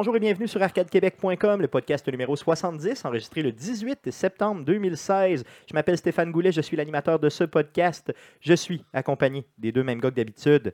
Bonjour et bienvenue sur arcadequebec.com, le podcast numéro 70, enregistré le 18 septembre 2016. Je m'appelle Stéphane Goulet, je suis l'animateur de ce podcast. Je suis accompagné des deux mêmes gars que d'habitude,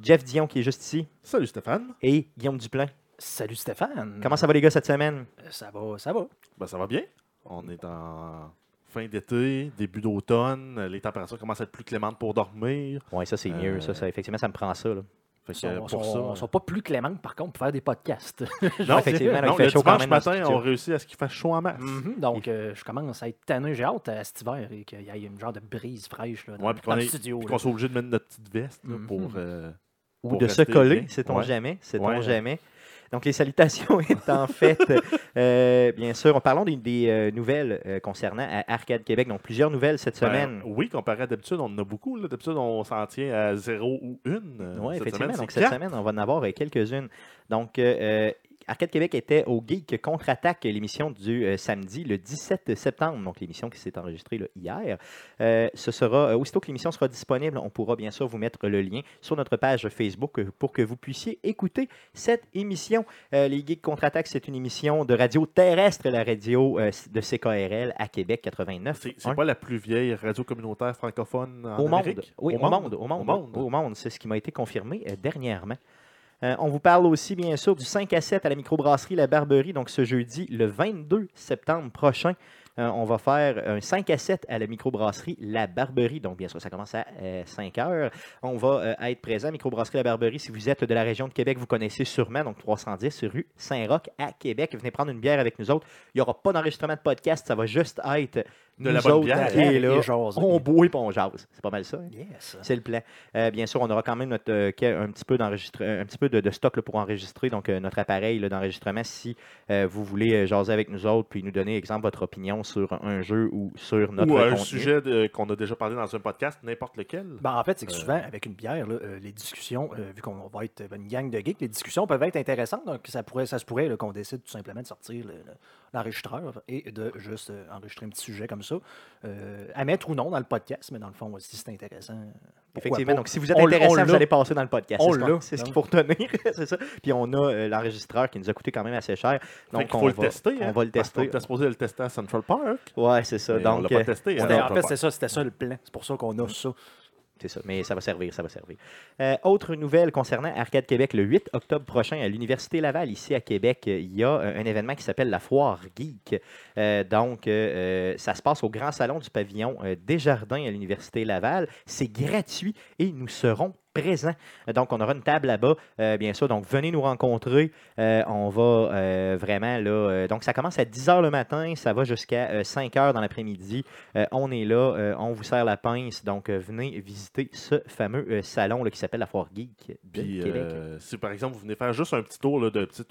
Jeff Dion qui est juste ici Salut Stéphane. et Guillaume Duplain. Salut Stéphane. Comment ça va les gars cette semaine? Euh, Ça va, ça va. Ben, ça va bien. On est en fin d'été, début d'automne. Les températures commencent à être plus clémentes pour dormir. Oui, ça c'est mieux, Euh, ça, ça, effectivement ça me prend ça. là. Fait que, sont, pour sont- ça. sont pas plus cléments, par contre, pour faire des podcasts. non, effectivement, non, il fait le chaud quand même matin, studio. on réussit à ce qu'il fasse chaud en masse. Mhm, Donc, euh, je commence à être tanné. J'ai hâte à cet hiver et qu'il y ait une genre de brise fraîche là, dans, Ouais, puis dans qu'on le est- studio. Puis qu'on soit obligé de mettre notre petite veste là, Mhm. pour. euh, Ou pour de se coller, sait-on Ouais. jamais, sait-on Ouais. jamais. Donc les salutations étant faites, euh, bien sûr, parlons des, des, euh, nouvelles euh, concernant à Arcade Québec. Donc plusieurs nouvelles cette ben, semaine. oui, comparé à d'habitude, on en a beaucoup. là. D'habitude, on s'en tient à zéro ou une. Euh, Oui, effectivement. semaine, Donc, cette semaine, on va en avoir euh, quelques-unes. Donc, euh, euh, Arcade Québec était au Geek Contre-Attaque, l'émission du euh, samedi, le 17 septembre. Donc, l'émission qui s'est enregistrée là, hier. Euh, ce sera, euh, aussitôt que l'émission sera disponible, on pourra bien sûr vous mettre le lien sur notre page Facebook pour que vous puissiez écouter cette émission. Les Geeks Contre-Attaque, c'est une émission de radio terrestre, la radio de CKRL à Québec 89. C'est pas la plus vieille radio communautaire francophone en Au monde. Oui, au, monde. Au monde? Au monde. Au monde. C'est ce qui m'a été confirmé dernièrement. Euh, on vous parle aussi, bien sûr, du 5 à 7 à la microbrasserie La Barberie. Donc, ce jeudi, le 22 septembre prochain, euh, on va faire un 5 à 7 à la microbrasserie La Barberie. Donc, bien sûr, ça commence à 5 heures. On va euh, être présent à Microbrasserie La Barberie. Si vous êtes de la région de Québec, vous connaissez sûrement, donc 310 rue Saint-Roch à Québec. Venez prendre une bière avec nous autres. Il n'y aura pas d'enregistrement de podcast. Ça va juste être De la nous bonne autres bière. qui est Et là. On boit et on jase. C'est pas mal ça. hein? Yes. C'est le plan. Euh, bien sûr, on aura quand même notre, euh, un petit peu, d'enregistre- un petit peu de, de stock là, pour enregistrer, donc euh, notre appareil là, d'enregistrement si euh, vous voulez euh, jaser avec nous autres, puis nous donner, exemple, votre opinion sur un jeu ou sur notre Ou un contenu. sujet qu'on a déjà parlé dans un podcast, n'importe lequel. Ben, en fait, c'est que Euh. souvent, avec une bière, là, euh, les discussions, euh, vu qu'on va être une gang de geeks, les discussions peuvent être intéressantes. Donc, ça, pourrait, ça se pourrait qu'on décide tout simplement de sortir le- le- l'enregistreur et de juste euh, enregistrer un petit sujet comme ça, euh, à mettre ou non dans le podcast, mais dans le fond, si c'est intéressant. Effectivement. pas? Donc, si vous êtes On intéressé, on vous allez passer dans le podcast. On C'est ce qu'on- l'a. C'est ce qu'il Donc. faut retenir. c'est ça. Puis, on a euh, l'enregistreur qui nous a coûté quand même assez cher. Fait Donc, on faut le va, tester. on hein, va le tester. était supposé le tester à Central Park. Ouais, c'est ça. mais on Donc, l'a euh, pas testé. à C'était- en fait, c'était ça, c'était ça le plan. C'est pour ça qu'on a ça. Mais ça va servir, ça va servir. Euh, autre nouvelle concernant Arcade Québec, le 8 octobre prochain à l'Université Laval, ici à Québec, il y a euh, un événement qui s'appelle la Foire Geek. Euh, donc, ça se passe au Grand Salon du pavillon Desjardins à l'Université Laval. C'est gratuit et nous serons présents. Euh, Donc, on aura une table là-bas, euh, bien sûr. Donc, venez nous rencontrer. Euh, on va euh, vraiment là. donc, ça commence à 10 h le matin, ça va jusqu'à euh, 5 h dans l'après-midi. On est là, on vous sert la pince. Donc, venez visiter ce fameux salon là, qui s'appelle la Foire Geek de Puis, Québec. si par exemple vous venez faire juste un petit tour là, de petite,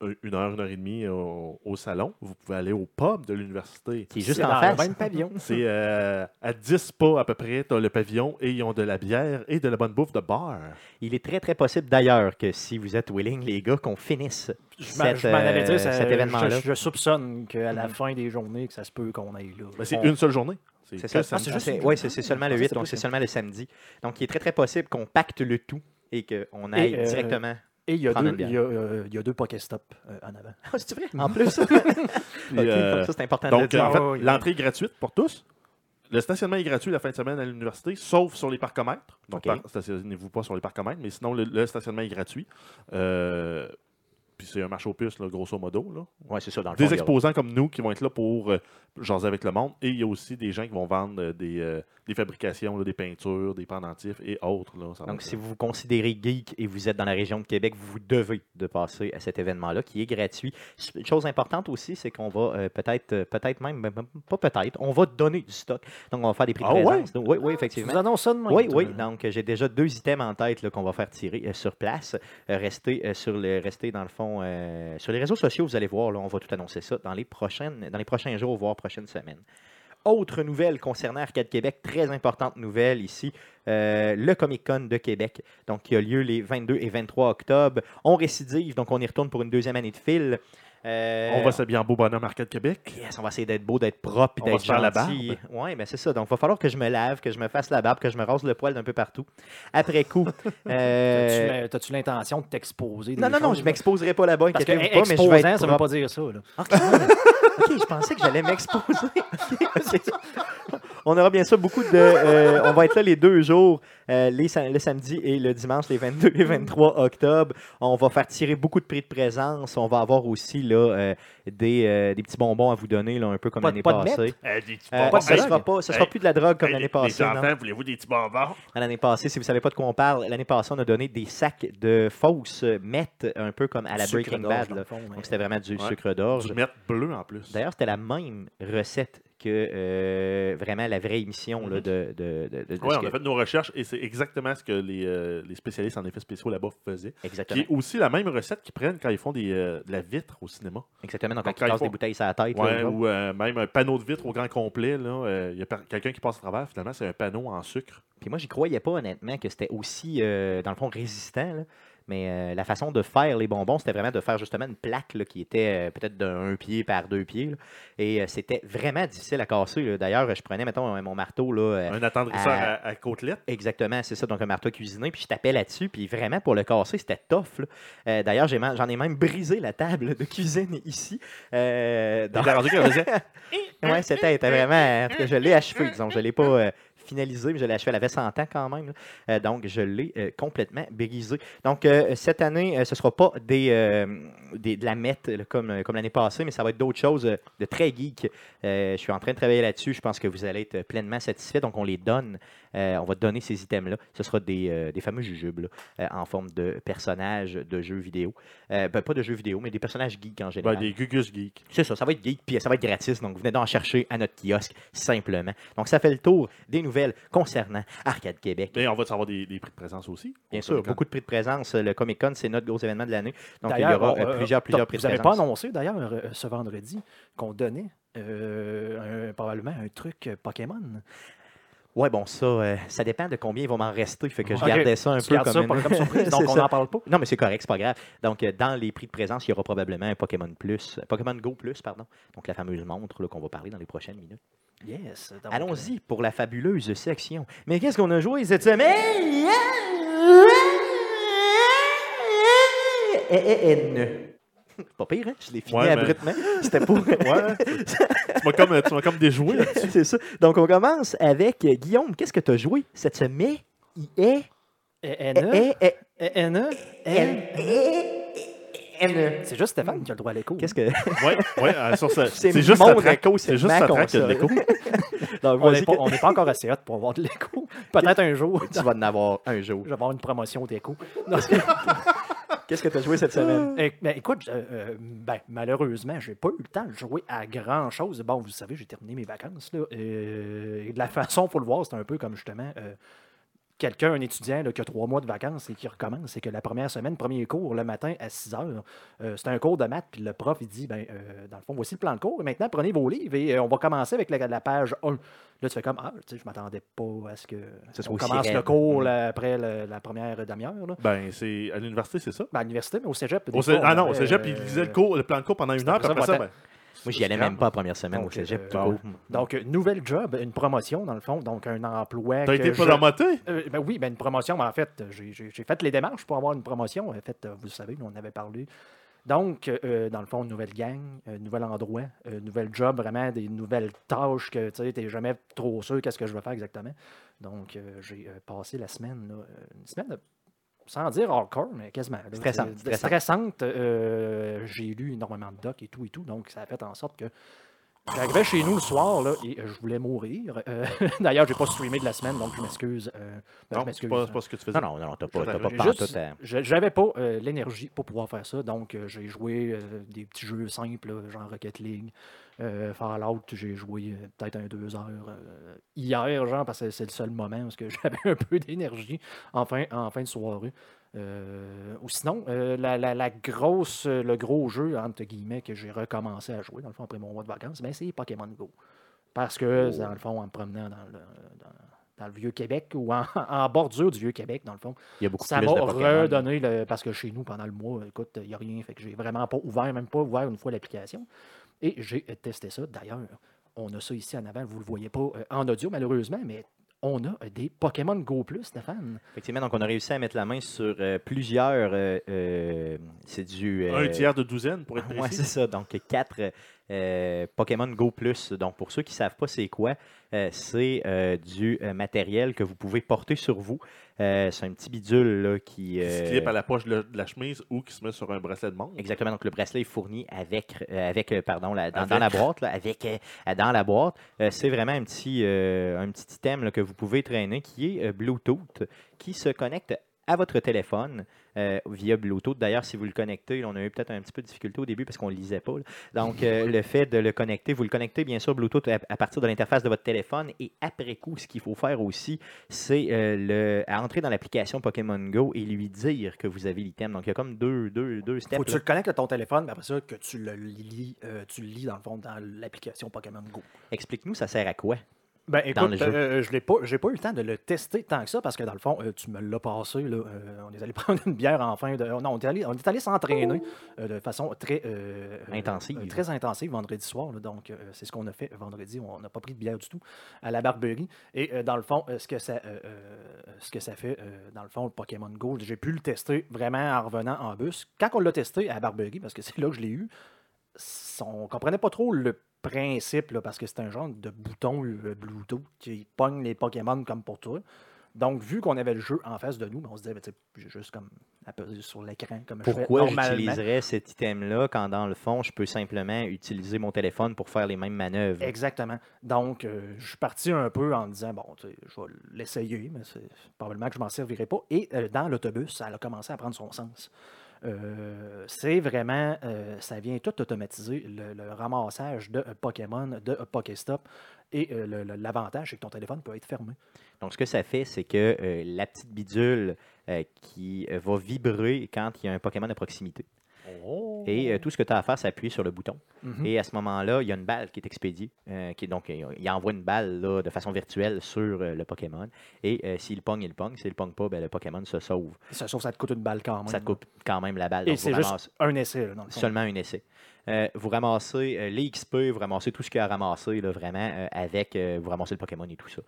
une heure, une heure et demie au, au salon, vous pouvez aller au pub de l'université. qui est juste C'est en face. le même pavillon. C'est euh, à 10 pas à peu près, tu as le pavillon et ils ont de la bière et de la bonne bouffe de bar. Il est très, très possible d'ailleurs que si vous êtes willing, les gars, qu'on finisse Je cette, je euh, ça- cet événement-là. Je, je soupçonne qu'à la Mhm. fin des journées, que ça se peut qu'on aille là. Ben, c'est On- une seule journée. C'est ça. samedi. c'est C'est- ouais, c'est c'est seulement le Je pensais 8, que donc c'est seulement le samedi. Donc, il est très, très possible qu'on pacte le tout et qu'on aille euh, directement. Et il y a deux, il y a, euh, il y a deux Pokéstop euh, en avant. Ah, c'est vrai? En plus. Puis, Ok, euh, ça, c'est important de le donc, dire. en fait, Ah oui. l'entrée est gratuite pour tous. Le stationnement est gratuit la fin de semaine à l'université, sauf sur les parcomètres. Donc, OK. par- stationnez-vous pas sur les parcomètres, mais sinon, le, le stationnement est gratuit. Euh, puis c'est un marché aux puces, là, grosso modo. Là. Ouais, c'est ça, dans le Des fond, a- exposants comme nous qui vont être là pour euh, jaser avec le monde. Et il y a aussi des gens qui vont vendre euh, des, euh, des fabrications, là, des peintures, des pendentifs et autres. Là, Ça Donc, si vous vous considérez geek et vous êtes dans la région de Québec, vous devez de passer à cet événement-là qui est gratuit. Une chose importante aussi, c'est qu'on va euh, peut-être, peut-être même, pas peut-être, on va donner du stock. Donc, on va faire des prix de Ah ouais? oui, oui, vous effectivement. annonce ça demain. Oui, oui. Euh, Donc, j'ai déjà deux items en tête qu'on va faire tirer euh, sur place. Euh, restez, euh, sur le, restez dans le fond euh, sur les réseaux sociaux, vous allez voir. On va tout annoncer ça dans les, prochaines, dans les prochains jours, voire prochaines semaines. Autre nouvelle concernant Arcade Québec, très importante nouvelle ici, euh, le Comic Con de Québec, donc qui a lieu les 22 et 23 octobre. On récidive, donc on y retourne pour une deuxième année de fil. Euh, On va s'habiller en beau bonhomme Arcade Québec. Yes, on va essayer d'être beau, d'être propre, va d'être faire la gentil. barbe. Oui, mais c'est ça. Donc, il va falloir que je me lave, que je me fasse la barbe, que je me rase le poil d'un peu partout. Après coup. euh, T'as-tu l'in- T'as-tu l'intention de t'exposer? Non, non, non, je là? m'exposerai pas là-bas, Parce que inquiétez-vous pas, mais je vais être ça veut pas dire ça. Là. Ok, je pensais que j'allais m'exposer. On aura bien sûr beaucoup de. euh, on va être là les deux jours, euh, les le samedi et le dimanche, les 22 et 23 octobre. On va faire tirer beaucoup de prix de présence. On va avoir aussi là, euh, des, euh, des petits bonbons à vous donner, là, un peu comme l'année passée. Euh, Euh, ce ne drogue. sera, pas, ce sera Hey. plus de la drogue comme Hey, l'année passée. Les enfants, voulez-vous des petits bonbons? L'année passée, si vous ne savez pas de quoi on parle, l'année passée, on a donné des sacs de fausses meth, un peu comme à la Breaking Bad. là. fond, mais- Donc, c'était vraiment du Ouais. sucre d'orge. Du mettre bleu en plus. D'ailleurs, c'était la même recette que euh, vraiment la vraie émission là, Mhm. de, de, de- Oui, on que- a fait nos recherches et c'est exactement ce que les, euh, les spécialistes en effets spéciaux là-bas faisaient. Qui Exactement. est aussi la même recette qu'ils prennent quand ils font des, euh, de la vitre au cinéma. Exactement. Donc, Donc, quand quand ils cassent des font- bouteilles sur la tête. Ouais, ou même un panneau de vitre au grand complet. Il y a quelqu'un qui passe à travers, finalement, c'est un panneau en sucre. Puis moi, j'y croyais pas honnêtement que c'était aussi, dans le fond, résistant. là. Mais euh, la façon de faire les bonbons, c'était vraiment de faire justement une plaque là, qui était euh, peut-être d'un pied par deux pieds. là. Et euh, c'était vraiment difficile à casser. D'ailleurs, je prenais, mettons, mon marteau. Là, Un attendrisseur à- à, à côtelette. Exactement, c'est ça. Donc, un marteau cuisiné, puis je tapais là-dessus, puis vraiment, pour le casser, c'était tough. D'ailleurs, j'en ai même brisé la table de cuisine ici. Donc, rendu ouais, c'était était vraiment. En tout cas, je l'ai achevé, disons. Je ne l'ai pas finalisé, mais je l'ai achevé. Elle avait 100 ans quand même. Euh, donc, je l'ai euh, complètement brisé. Donc, euh, cette année, ce ne sera pas des, des- de la mette comme, comme l'année passée, mais ça va être d'autres choses de très geek. Je suis en train de travailler là-dessus. Je pense que vous allez être pleinement satisfait. Donc, on les donne. On va donner ces items-là. Ce sera des, des fameux jujubes là, en forme de personnages de jeux vidéo. Ben, pas de jeux vidéo, mais des personnages geeks en ben, général. des Gugus Geeks. C'est ça, ça va être geek, puis ça va être gratis. Donc, vous venez d'en chercher à notre kiosque, simplement. Donc, ça fait le tour des nouvelles concernant Arcade Québec. Mais on va savoir des, des prix de présence aussi. Bien au sûr, beaucoup de prix de présence. Le Comic Con, c'est notre gros événement de l'année. Donc, il y aura on, euh, euh, plusieurs, plusieurs prix Vous de n'avez pas présence. annoncé d'ailleurs euh, ce vendredi qu'on donnait euh, un- probablement un truc Pokémon. Ouais, bon, ça, euh, ça dépend de combien il va m'en rester. Fait que je Ok, gardais ça un Tu peu comme, ça une- pas comme surprise, donc on n'en parle pas. Non, mais c'est correct, c'est pas grave. Donc, euh, dans les prix de présence, il y aura probablement un Pokémon Plus, Pokémon Go Plus, pardon. Donc, la fameuse montre là, qu'on va parler dans les prochaines minutes. Yes. donc, Allons-y pour la fabuleuse section. Mais qu'est-ce qu'on a joué cette semaine? N. Pas pire, hein? Je l'ai fini Ouais, mais- abruptement. C'était pour. Ouais, tu m'as comme, tu m'as comme déjoué. là-dessus. c'est ça. Donc, on commence avec euh, Guillaume. Qu'est-ce que tu as joué cette semaine? I est. euh, Eh, NE, eh, eh, NE, N. N. C'est juste Stéphane qui a le droit à l'écho. Qu'est-ce que. Ouais, ouais, euh, sur ce- C'est c'est juste mon écho, c'est juste track qui a l'écho. Donc, On n'est pas, encore assez hot pour avoir de l'écho. Peut-être un jour. tu vas en avoir un jour. Je vais avoir une promotion d'écho. Qu'est-ce que tu as joué cette semaine? Eh, ben, écoute, euh, euh, ben, malheureusement, j'ai pas eu le temps de jouer à grand chose. Bon, vous savez, j'ai terminé mes vacances. Là, euh, et de la façon, il faut le voir, c'est un peu comme justement euh, quelqu'un, un étudiant là, qui a trois mois de vacances et qui recommence. C'est que la première semaine, premier cours, le matin à 6 heures, euh, c'est un cours de maths, puis le prof, il dit ben, euh, dans le fond, voici le plan de cours. Et maintenant, prenez vos livres et euh, on va commencer avec la, la page 1. Là, tu fais comme, ah, tu sais, je m'attendais pas à ce que soit on commence le cours Mm. là, après le- la première demi-heure. là. Ben, c'est à l'université, c'est ça? Ben, à l'université, mais au cégep. des Au cé- fois, ah on non, au cégep, il lisait le, cours, le plan de cours pendant une heure, après ça, ça, ben, Moi, j'y allais même pas la première semaine au Donc, cégep. euh, bon. Donc, nouvelle job, une promotion, dans le fond. Donc, un emploi. t'as été je- promoté? Euh, ben oui, ben une promotion. mais en fait, j'ai- fait les démarches pour avoir une promotion. En fait, euh, vous le savez, on en avait parlé. Donc, euh, dans le fond, nouvelle gang, nouvel endroit, un nouvel job, vraiment des nouvelles tâches que tu n'es jamais trop sûr qu'est-ce que je vais faire exactement. Donc, euh, j'ai euh, passé la semaine, là, une semaine de- sans dire hardcore, mais quasiment. là, Stressante, stressante. stressante. euh, j'ai lu énormément de docs et tout et tout. Donc, ça a fait en sorte que J'arrivais chez nous le soir là, et je voulais mourir. Euh, D'ailleurs, j'ai pas streamé de la semaine, donc je m'excuse. euh, ben, je Non, c'est pas, ce que tu faisais. Non, non, non, t'as pas, t'as pas Juste, à- je- j'avais pas euh, l'énergie pour pouvoir faire ça, donc euh, j'ai joué euh, des petits jeux simples, genre Rocket League, euh, Fallout, j'ai joué euh, peut-être un deux heures euh, hier, genre, parce que c'est le seul moment où j'avais un peu d'énergie en fin, en fin de soirée. Euh, ou sinon, la, la- la grosse, le gros jeu, entre guillemets, que j'ai recommencé à jouer, dans le fond, après mon mois de vacances, ben, c'est Pokémon Go. Parce que, dans le fond, en me promenant dans le, dans- dans le Vieux-Québec ou en, en bordure du Vieux-Québec, dans le fond. Il y a beaucoup Ça m'a redonné, le, parce que chez nous, pendant le mois, écoute, il n'y a rien. Fait que j'ai vraiment pas ouvert, même pas ouvert une fois l'application. Et j'ai euh, testé ça. D'ailleurs, on a ça ici en avant. Vous ne le voyez pas euh, en audio, malheureusement, mais on a euh, des Pokémon Go Plus, Stéphane. Effectivement, donc on a réussi à mettre la main sur euh, plusieurs. euh, euh, c'est du. euh, Un tiers de douzaine, pour être Ouais, précis. c'est ça. Donc, quatre euh, Pokémon Go Plus. Donc, pour ceux qui ne savent pas c'est quoi, euh, c'est euh, du matériel que vous pouvez porter sur vous. C'est un petit bidule là, qui. qui se clip à la poche de la chemise ou qui se met sur un bracelet de montre. Exactement. Donc, le bracelet est fourni avec, avec pardon, la- dans, Avec. dans la boîte, là, avec, dans la boîte. C'est vraiment un petit, un petit item là, que vous pouvez traîner qui est Bluetooth, qui se connecte à votre téléphone euh, via Bluetooth. D'ailleurs, si vous le connectez, là, on a eu peut-être un petit peu de difficulté au début parce qu'on ne lisait pas. là. Donc, euh, le fait de le connecter, vous le connectez bien sûr Bluetooth à, à partir de l'interface de votre téléphone. Et après coup, ce qu'il faut faire aussi, c'est euh, le, à entrer dans l'application Pokémon Go et lui dire que vous avez l'item. Donc, il y a comme deux, deux, deux steps. Faut que tu le connectes à ton téléphone, mais après ça, que tu le lis, tu le lis dans le fond dans l'application Pokémon Go. Explique-nous, ça sert à quoi? Ben Dans écoute, le jeu. euh, je l'ai pas, j'ai pas eu le temps de le tester tant que ça parce que dans le fond, euh, tu me l'as passé. Là, euh, on est allé prendre une bière en fin de. Non, on est allé, on est allé s'entraîner de façon très Intensive. très intensive vendredi soir. là. donc, c'est ce qu'on a fait vendredi. On n'a pas pris de bière du tout à la Barberie. Et dans le fond, ce que ça, ce que ça fait, dans le fond, le Pokémon Go, j'ai pu le tester vraiment en revenant en bus. Quand on l'a testé à la Barberie, parce que c'est là que je l'ai eu, on comprenait pas trop le principe, là, parce que c'est un genre de bouton euh, Bluetooth qui pogne les Pokémon comme pour toi. Donc, vu qu'on avait le jeu en face de nous, ben, on se disait, ben, j'ai juste comme appeler sur l'écran comme Pourquoi j'utiliserais cet item-là quand, dans le fond, je peux simplement utiliser mon téléphone pour faire les mêmes manœuvres? Exactement. Donc, euh, je suis parti un peu en me disant, bon, je vais l'essayer, mais probablement que je m'en servirai pas. Et euh, dans l'autobus, ça a commencé à prendre son sens. Euh, c'est vraiment, euh, ça vient tout automatiser, le, ramassage de euh, Pokémon, de Pokéstop. Et l'avantage, c'est que ton téléphone peut être fermé. Donc, ce que ça fait, c'est que la petite bidule qui va vibrer quand il y a un Pokémon à proximité. Et euh, tout ce que tu as à faire, c'est appuyer sur le bouton. Mhm. Et à ce moment-là, il y a une balle qui est expédiée. euh, qui donc, il il envoie une balle là, de façon virtuelle sur euh, le Pokémon. Et euh, s'il pogne, il pogne. S'il pogne pas, ben, le Pokémon se sauve. Ça, sauf que ça te coûte une balle quand même. Ça te coupe quand même la balle. Et c'est juste un essai, là, dans le fond. Seulement un essai. Euh, vous ramassez euh, les XP, vous ramassez tout ce qu'il y a à ramasser, là, vraiment, euh, avec, euh, vous ramassez le Pokémon et tout ça.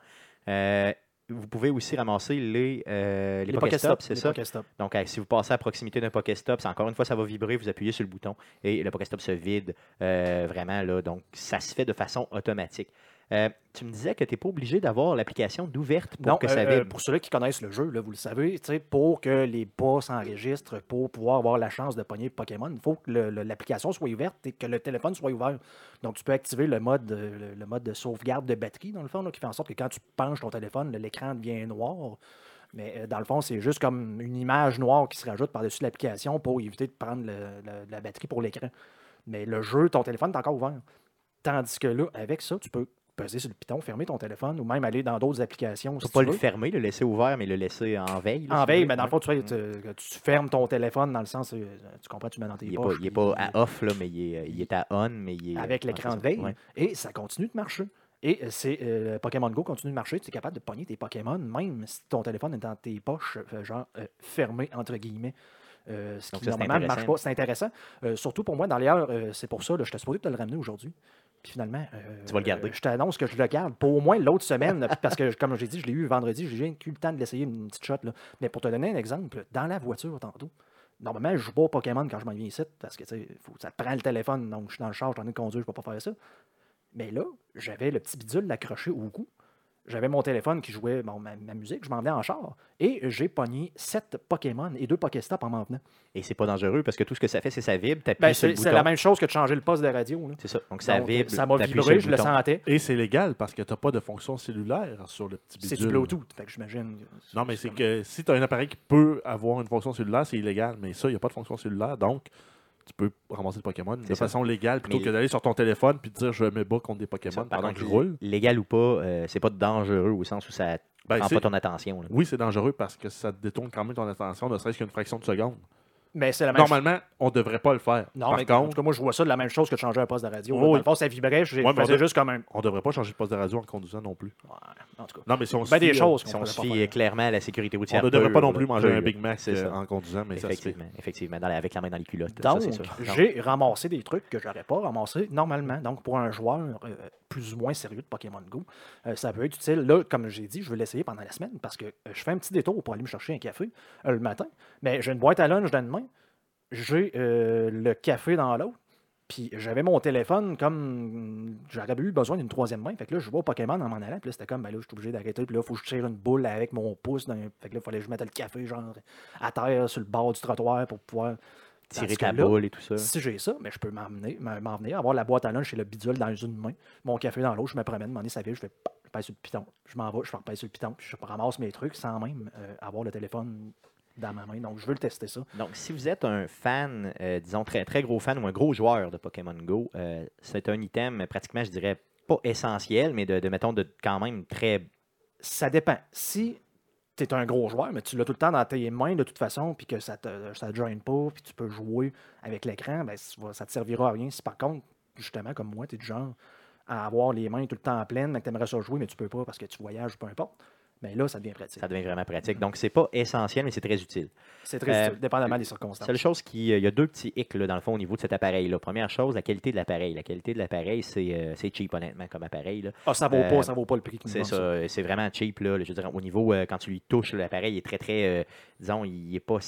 Vous pouvez aussi ramasser les, euh, les, Pokéstops, c'est les ça? Pokéstop. Donc, euh, si vous passez à proximité d'un Pokéstop, encore une fois, ça va vibrer, vous appuyez sur le bouton et le Pokéstop se vide euh, vraiment. Là, donc, ça se fait de façon automatique. Euh, tu me disais que tu n'es pas obligé d'avoir l'application d'ouverte pour Non, que euh, ça euh, vibre. pour ceux qui connaissent le jeu, là, vous le savez, pour que les pas s'enregistrent, pour pouvoir avoir la chance de pogner Pokémon, il faut que l'application soit ouverte et que le téléphone soit ouvert. Donc, tu peux activer le mode, le, le mode de sauvegarde de batterie, dans le fond, là, qui fait en sorte que quand tu penches ton téléphone, l'écran devient noir. Mais dans le fond, c'est juste comme une image noire qui se rajoute par-dessus l'application pour éviter de prendre le- le- la batterie pour l'écran. Mais le jeu, ton téléphone est encore ouvert. Tandis que là, avec ça, tu peux peser sur le piton, fermer ton téléphone ou même aller dans d'autres applications. Tu si peux pas le fermer, le laisser ouvert, mais le laisser en veille. là, En si veille, mais dans le fond, tu, tu, tu fermes ton téléphone dans le sens, euh, tu comprends, tu mets dans tes Il n'est pas, poches. il est puis- pas à off, là, mais il est, il est à on, mais il est. avec l'écran de veille. Ouais. Et ça continue de marcher. Et euh, c'est euh, Pokémon Go continue de marcher. Tu es capable de pogner tes Pokémon, même si ton téléphone est dans tes poches, genre euh, fermé, entre guillemets. Euh, ce Donc qui ça, c'est normalement ne marche pas. C'est intéressant. Euh, surtout pour moi, d'ailleurs, euh, c'est pour ça, là, je t'ai supposé te le ramener aujourd'hui. Puis finalement, euh, Tu vas le garder. euh, je t'annonce que je le garde pour au moins l'autre semaine, parce que, comme j'ai dit, je l'ai eu vendredi, j'ai eu le temps de l'essayer une petite shot. Là. Mais pour te donner un exemple, dans la voiture tantôt, normalement, je joue pas au Pokémon quand je m'en viens ici, parce que faut, ça te prend le téléphone, donc je suis dans le char, je suis en train de conduire, je peux pas faire ça. Mais là, j'avais le petit bidule accroché au cou. J'avais mon téléphone qui jouait bon, ma, ma musique, je m'en venais en char. Et j'ai pogné sept Pokémon et deux Pokéstop en m'en venant. Et c'est pas dangereux parce que tout ce que ça fait, c'est ça vibre, Ben, sur le c'est la même chose que de changer le poste de radio. là. C'est ça. Donc ça Donc, vibre. Ça m'a vibré, je le sentais. Et c'est légal parce que tu n'as pas de fonction cellulaire sur le petit bidule. C'est du Bluetooth, fait que j'imagine. que Non, mais c'est comme- que si tu as un appareil qui peut avoir une fonction cellulaire, c'est illégal. Mais ça, il n'y a pas de fonction cellulaire, donc tu peux ramasser le Pokémon de ça. façon légale plutôt Mais- que d'aller sur ton téléphone puis de dire je me bats contre des Pokémon Ça, pendant contre, que je roule. Légal ou pas, euh, c'est pas dangereux au sens où ça Ben, prend pas ton attention. là. Oui, c'est dangereux parce que ça te détourne quand même ton attention, ne serait-ce qu'une fraction de seconde. Mais c'est la même chose. Normalement, on ne devrait pas le faire. Non, Par mais en contre, tout cas, moi, je vois ça de la même chose que de changer un poste de radio. Oui, Dans le fond, ça vibrait, je Ouais, on faisais juste comme un. on ne devrait pas changer de poste de radio en conduisant non plus. Ouais, en tout cas. Non, mais si on se Ben, des fie, choses Si on se fie clairement à la sécurité On routière. ne devrait pas non plus manger un. Big Mac euh, ça. en conduisant, mais ça se fait. Effectivement, effectivement, dans la- avec la main dans les culottes. Donc, ça, j'ai ramassé des trucs que j'aurais pas ramassé normalement. Donc, pour un joueur euh, plus ou moins sérieux de Pokémon Go, euh, ça peut être utile. Là, comme j'ai dit, je vais l'essayer pendant la semaine parce que euh, je fais un petit détour pour aller me chercher un café euh, le matin. Mais j'ai une boîte à lunch dans main. J'ai euh, le café dans l'autre. Puis j'avais mon téléphone comme j'aurais eu besoin d'une troisième main. Fait que là, je vois Pokémon en m'en allant. Puis là, c'était comme, ben là, je suis obligé d'arrêter. Puis là, il faut que je tire une boule avec mon pouce. dans Fait que là, il fallait que je mette le café, genre, à terre, sur le bord du trottoir pour pouvoir tirer ta là, boule et tout ça. si j'ai ça, mais je peux m'emmener, m'en m'en venir, avoir la boîte à lunch et le bidule dans une main, mon café dans l'autre, je me promène, demander sa vie, je fais je pèse sur le piton. Je m'en vais, je repèse sur le piton, puis je ramasse mes trucs sans même euh, avoir le téléphone dans ma main. Donc, je veux le tester ça. Donc, si vous êtes un fan, euh, disons très, très gros fan ou un gros joueur de Pokémon Go, euh, c'est un item pratiquement, je dirais, pas essentiel, mais de, de, mettons, de quand même très. Ça dépend. Si tu es un gros joueur, mais tu l'as tout le temps dans tes mains de toute façon, puis que ça ne ça te joine pas, puis tu peux jouer avec l'écran, ben, ça te servira à rien. Si par contre, justement, comme moi, tu es du genre à avoir les mains tout le temps pleines, mais que tu aimerais ça jouer, mais tu peux pas parce que tu voyages, peu importe. Mais là, ça devient pratique. Ça devient vraiment pratique. Donc, c'est pas essentiel, mais c'est très utile. C'est très Euh, utile, dépendamment des circonstances. Seule chose qui. euh, Il y a deux petits hicks, là, dans le fond, au niveau de cet appareil-là. Première chose, la qualité de l'appareil. La qualité de l'appareil, c'est euh, cheap, honnêtement, comme appareil. là. Ah, ça vaut Euh, pas, ça vaut pas le prix C'est ça, euh, c'est vraiment cheap. Là, je veux dire, au niveau, euh, quand tu lui touches, l'appareil est très, très. euh, disons, il est pas.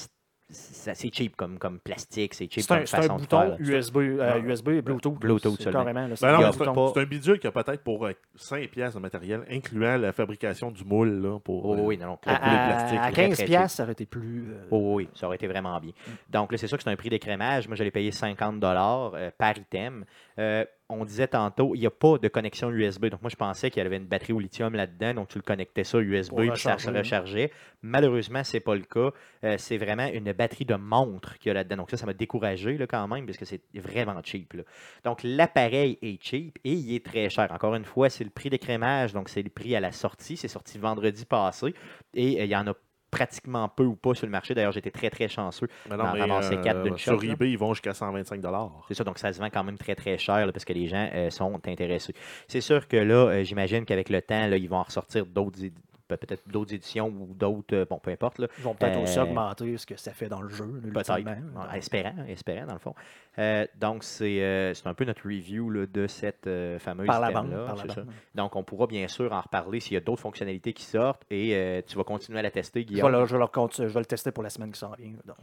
C'est c'est cheap comme, comme plastique, c'est cheap C'est un, comme c'est un façon de bouton faire. là. USB, euh, USB Bluetooth. Bluetooth c'est seulement. carrément. là, c'est Ben un c'est un- c'est un bidule qui a peut-être pour euh, 5 pièces de matériel, incluant la fabrication du moule. Là, pour, Oh, euh, oui, non, non. À, le à- plastique, à là. 15 Très, très piastres, ça aurait été plus. euh, Oh, oui, ça aurait été vraiment bien. Donc là, c'est sûr que c'est un prix d'écrémage. Moi, je l'ai payé 50 euh, par item. Euh, on disait tantôt, il n'y a pas de connexion USB. Donc moi, je pensais qu'il y avait une batterie au lithium là-dedans. Donc tu le connectais ça USB puis ça se rechargeait. Malheureusement, ce n'est pas le cas. Euh, c'est vraiment une batterie de montre qu'il y a là-dedans. Donc ça, ça m'a découragé là, quand même, parce que c'est vraiment cheap. là. Donc l'appareil est cheap et il est très cher. Encore une fois, c'est le prix d'écrémage. Donc c'est le prix à la sortie. C'est sorti vendredi passé. Et euh, il y en a pratiquement peu ou pas sur le marché. D'ailleurs, j'étais très, très chanceux. D'en ramasser quatre d'une sur là. eBay, ils vont jusqu'à 125 C'est ça, donc ça se vend quand même très très cher là, parce que les gens euh, sont intéressés. C'est sûr que là, euh, j'imagine qu'avec le temps, là, ils vont en ressortir d'autres peut-être d'autres éditions ou d'autres, euh, bon, peu importe. Là. Ils vont peut-être aussi Euh, augmenter ce que ça fait dans le jeu. là, Peut-être. espérant, espérant, dans le fond. Euh, donc, c'est un peu notre review là, de cette fameuse Par la bande. Par la bande. Donc, on pourra bien sûr en reparler s'il y a d'autres fonctionnalités qui sortent et tu vas continuer à la tester, Je vais, Guillaume. je, vais le compte- je vais le tester pour la semaine qui s'en vient. Donc.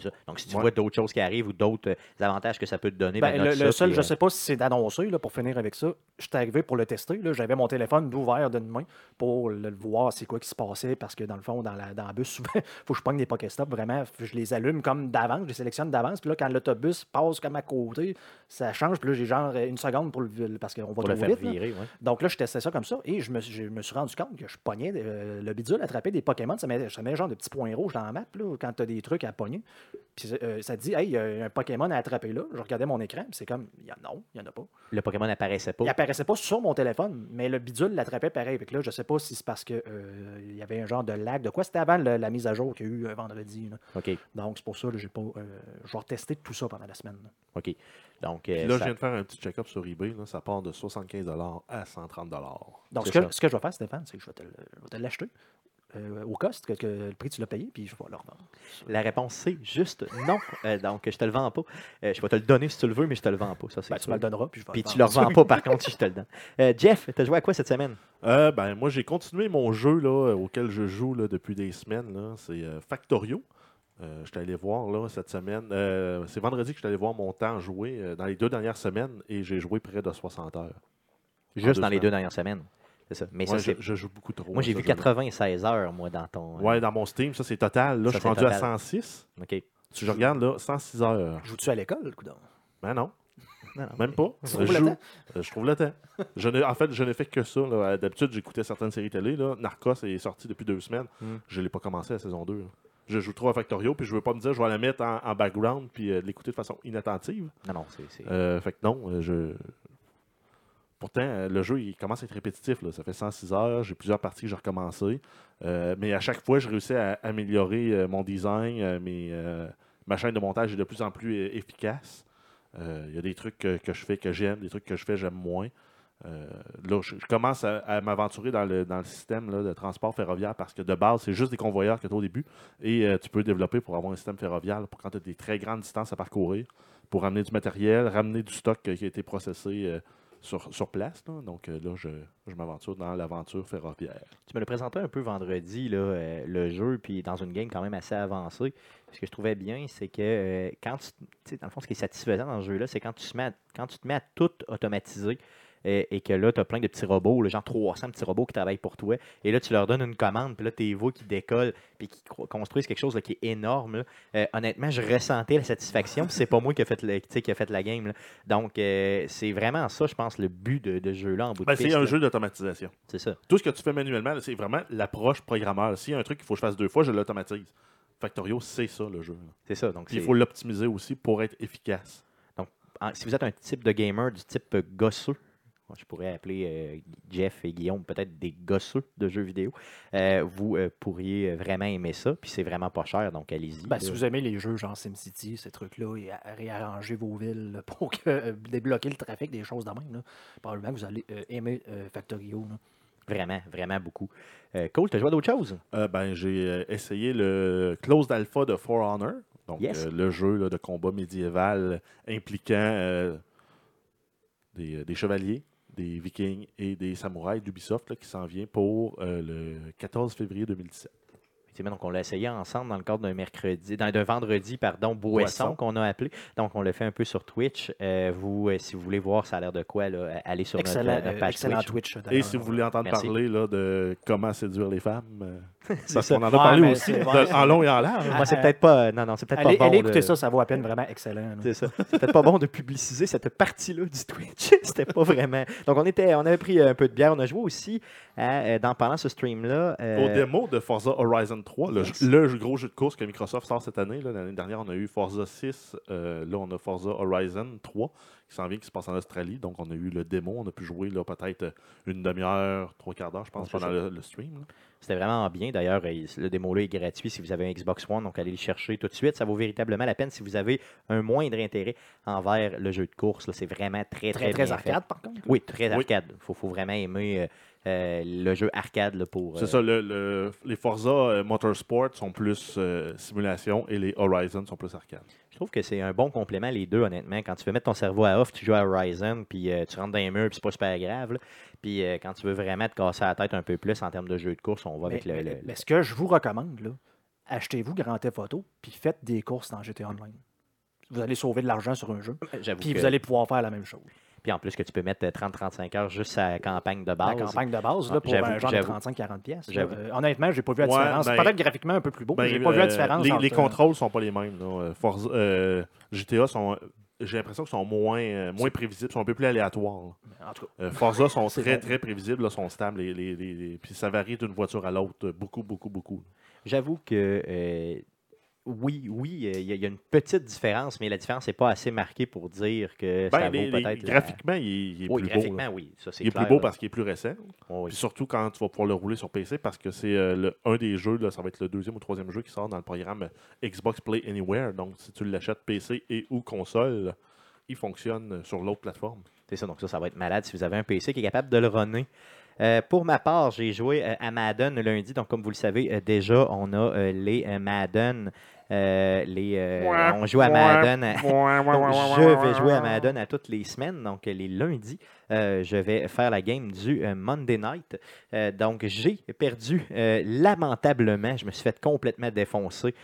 Ça. Donc, si tu Ouais. vois d'autres choses qui arrivent ou d'autres avantages que ça peut te donner, Ben, ben, le, seul, puis, je euh, sais pas si c'est d'annoncer, là, pour finir avec ça. J'étais arrivé pour le tester. là, J'avais mon téléphone ouvert d'une main pour le, le c'est quoi qui se passait parce que dans le fond, dans, la, dans le bus, souvent, il faut que je pogne des Pokéstops. Vraiment, je les allume comme d'avance, je les sélectionne d'avance. Puis là, quand l'autobus passe comme à côté, ça change. Puis là, j'ai genre une seconde pour le, parce qu'on va pour trop le faire vite. virer. ouais. Donc là, je testais ça comme ça et je me, suis- je me suis rendu compte que je pognais euh, le bidule, attraper des Pokémon, ça met, ça met genre de petits points rouges dans la map là, quand tu as des trucs à pogner. Puis euh, ça te dit, hey, il y a un Pokémon à attraper là. Je regardais mon écran, puis c'est comme, il y a, non, il n'y en a pas. Le Pokémon n'apparaissait pas. Il apparaissait pas sur mon téléphone, mais le bidule l'attrapait pareil. Fait que là, je sais pas si c'est parce qu'il il y avait un genre de lag. De quoi C'était avant le- la mise à jour qu'il y a eu euh, vendredi. là. OK. Donc c'est pour ça que j'ai pas. euh, je vais retester tout ça pendant la semaine. là. OK. Donc, Puis euh, là, je viens de faire un petit check-up sur eBay. là, ça part de 75 à 130 Donc ce que, ce que je vais faire, Stéphane, c'est que je vais te, le- je vais te l'acheter euh, au cost, que, que le prix que tu l'as payé, puis je vais le revendre. La réponse c'est juste non. Euh, donc, je te le vends pas. Euh, je vais te le donner si tu le veux, mais je te le vends pas. Ça, c'est Ben, tu me le donneras, puis je vais Puis le tu le revends pas, par contre, si je te le donne. Euh, Jeff, tu as joué à quoi cette semaine? Euh, ben, moi, j'ai continué mon jeu là, auquel je joue là, depuis des semaines. C'est euh, Factorio. Euh, je suis allé voir là, cette semaine. euh, c'est vendredi que je suis allé voir mon temps joué euh, dans les deux dernières semaines et j'ai joué près de 60 heures. Juste dans les deux dernières semaines. C'est ça. Mais Ouais, ça, je, joue beaucoup trop. Moi, j'ai vu jeu-là. 96 heures, moi, dans ton. euh, Ouais, dans mon Steam, ça c'est total. Là, Ça, je suis rendu à total. 106. OK. Si je regarde là, 106 heures. Joues-tu à l'école, coudonc? Ben non, Non, non, même pas. Tu Je le joue. Je trouve le temps. Je en fait, je n'ai fait que ça. là. D'habitude, j'écoutais certaines séries télé. Là. Narcos est sorti depuis deux semaines. Mm. Je ne l'ai pas commencé la saison 2. là. Je joue trop à Factorio, puis je veux pas me dire je vais la mettre en, en background puis euh, l'écouter de façon inattentive. non, non, c'est. Euh, fait que non, euh, je. Pourtant, euh, le jeu, il commence à être répétitif. là. Ça fait 106 heures. J'ai plusieurs parties que j'ai recommencé. Mais à chaque fois, je réussis à améliorer mon design, mes, ma chaîne de montage est de plus en plus efficace. Il y a des trucs que, que je fais que j'aime, des trucs que je fais j'aime moins. Euh, là, je, commence à, m'aventurer dans le, dans le système de transport ferroviaire parce que de base, c'est juste des convoyeurs que tu as au début. Et euh, tu peux développer pour avoir un système ferroviaire pour quand tu as des très grandes distances à parcourir, pour ramener du matériel, ramener du stock euh, qui a été processé sur, sur place. Donc là, je, je m'aventure dans l'aventure ferroviaire. Tu me le présentais un peu vendredi, là, le jeu, puis dans une game quand même assez avancée. Ce que je trouvais bien, c'est que quand tu, dans le fond, ce qui est satisfaisant dans ce jeu-là, c'est quand tu, mets quand tu te mets à tout automatiser et que là, tu as plein de petits robots, là, genre 300 petits robots qui travaillent pour toi, et là, tu leur donnes une commande, puis là, tes voix qui décollent, puis qui construisent quelque chose là, qui est énorme. là. Euh, honnêtement, je ressentais la satisfaction, puis c'est pas moi qui a fait, le, qui a fait la game. là. Donc, euh, c'est vraiment ça, je pense, le but de, de ce jeu-là en bout de Ben, c'est piste, un jeu d'automatisation. C'est ça. Tout ce que tu fais manuellement, c'est vraiment l'approche programmeur. S'il y a un truc qu'il faut que je fasse deux fois, je l'automatise. Factorio, c'est ça le jeu. C'est ça. Donc, Puis il c'est- faut l'optimiser aussi pour être efficace. en- si vous êtes un type de gamer du type gosseux, je pourrais appeler euh, Jeff et Guillaume peut-être des gosseux de jeux vidéo, euh, vous euh, pourriez vraiment aimer ça. Puis c'est vraiment pas cher, donc allez-y. Ben, si vous aimez les jeux genre SimCity, ces trucs-là, et à- réarranger vos villes là, pour que, euh, débloquer le trafic, des choses de même, là, probablement que vous allez euh, aimer euh, Factorio. là. Vraiment, vraiment beaucoup. Euh, cool, tu as joué à d'autres choses? Euh, ben, j'ai euh, essayé le Closed Alpha de For Honor. Donc, Yes. euh, le jeu là, de combat médiéval impliquant euh, des, des chevaliers, des vikings et des samouraïs d'Ubisoft là, qui s'en vient pour euh, le 14 février 2017. Effectivement, donc on l'a essayé ensemble dans le cadre d'un mercredi, d'un vendredi, pardon, boisson, qu'on a appelé. Donc on l'a fait un peu sur Twitch. Euh, vous, euh, si vous voulez voir, ça a l'air de quoi, là, allez sur notre, Excellent, notre page excellent Twitch. Twitch. Et si vous voulez entendre Merci. parler là, de comment séduire les femmes, euh, parce qu'on en a Ouais, parlé aussi de- ouais. en long et en large. Moi, c'est Euh, peut-être pas. Non, non, c'est peut-être pas bon. allez écouter de- ça, ça vaut à peine vraiment excellent. là. C'est ça. C'est peut-être pas bon de publiciser cette partie-là du Twitch. C'était pas vraiment. Donc, on, était, on avait pris un peu de bière. On a joué aussi, à, euh, dans, pendant ce stream-là. euh, Au démo de Forza Horizon 3, le, yes. le jeu- gros jeu de course que Microsoft sort cette année. là. L'année dernière, on a eu Forza 6. euh, là, on a Forza Horizon 3 qui s'en vient, qui se passe en Australie. Donc, on a eu le démo. On a pu jouer là, peut-être une demi-heure, trois quarts d'heure, je pense, pendant le, le stream. là. C'était vraiment bien. D'ailleurs, euh, le démo-là est gratuit si vous avez un Xbox One. Donc, allez le chercher tout de suite. Ça vaut véritablement la peine si vous avez un moindre intérêt envers le jeu de course. là. C'est vraiment très, très, Très, très bien fait. arcade, par contre. Oui, très Oui. arcade. Il faut, faut vraiment aimer euh, le jeu arcade là, pour. C'est euh, ça, le, le- les Forza euh, Motorsport sont plus euh, simulation et les Horizon sont plus arcade. Je trouve que c'est un bon complément, les deux, honnêtement. Quand tu veux mettre ton cerveau à off, tu joues à Horizon, puis euh, tu rentres dans les murs, puis c'est pas super grave. là. Puis euh, quand tu veux vraiment te casser la tête un peu plus en termes de jeu de course, on va Mais, avec le. mais- le- mais ce que je vous recommande, là, achetez-vous Grand Theft Auto, puis faites des courses dans GTA Online. Vous allez sauver de l'argent sur un jeu, puis que- vous allez pouvoir faire la même chose. Puis en plus que tu peux mettre euh, 30-35 heures juste à la campagne de base. La campagne de base, Ah, là, pour j'avoue, un genre de j'avoue. 35-40 pièces. Euh, honnêtement, j'ai pas vu la Ouais, différence. ben- Peut-être graphiquement un peu plus beau, mais Ben, j'ai pas vu la euh, différence. Les, entre- les contrôles sont pas les mêmes. là. Euh, Forza- euh, GTA sont. J'ai l'impression qu'ils sont moins, euh, moins prévisibles, sont un peu plus aléatoires. là. En tout cas, Euh, Forza sont très, très prévisibles, là, sont stables, les, les- les- les- puis ça varie d'une voiture à l'autre, euh, beaucoup, beaucoup, beaucoup. J'avoue que euh, oui, oui, il y, a- il y a une petite différence, mais la différence n'est pas assez marquée pour dire que ça Ben, vaut peut-être. la- graphiquement, il, est- il est Oui, plus beau. graphiquement, là. oui. Ça, c'est Il est plus beau là. parce qu'il est plus récent. Oui. Puis surtout quand tu vas pouvoir le rouler sur PC parce que c'est euh, un des jeux, là, ça va être le deuxième ou troisième jeu qui sort dans le programme Xbox Play Anywhere. Donc si tu l'achètes PC et ou console, il fonctionne sur l'autre plateforme. C'est ça, donc ça, ça va être malade si vous avez un PC qui est capable de le runner. Euh, pour ma part, j'ai joué euh, à Madden lundi. Donc, comme vous le savez, euh, déjà, on a les Madden. les, on joue à Madden. Donc, je vais jouer à Madden à toutes les semaines, donc les lundis. je vais faire la game du Monday Night. Donc, j'ai perdu lamentablement. Je me suis fait complètement défoncer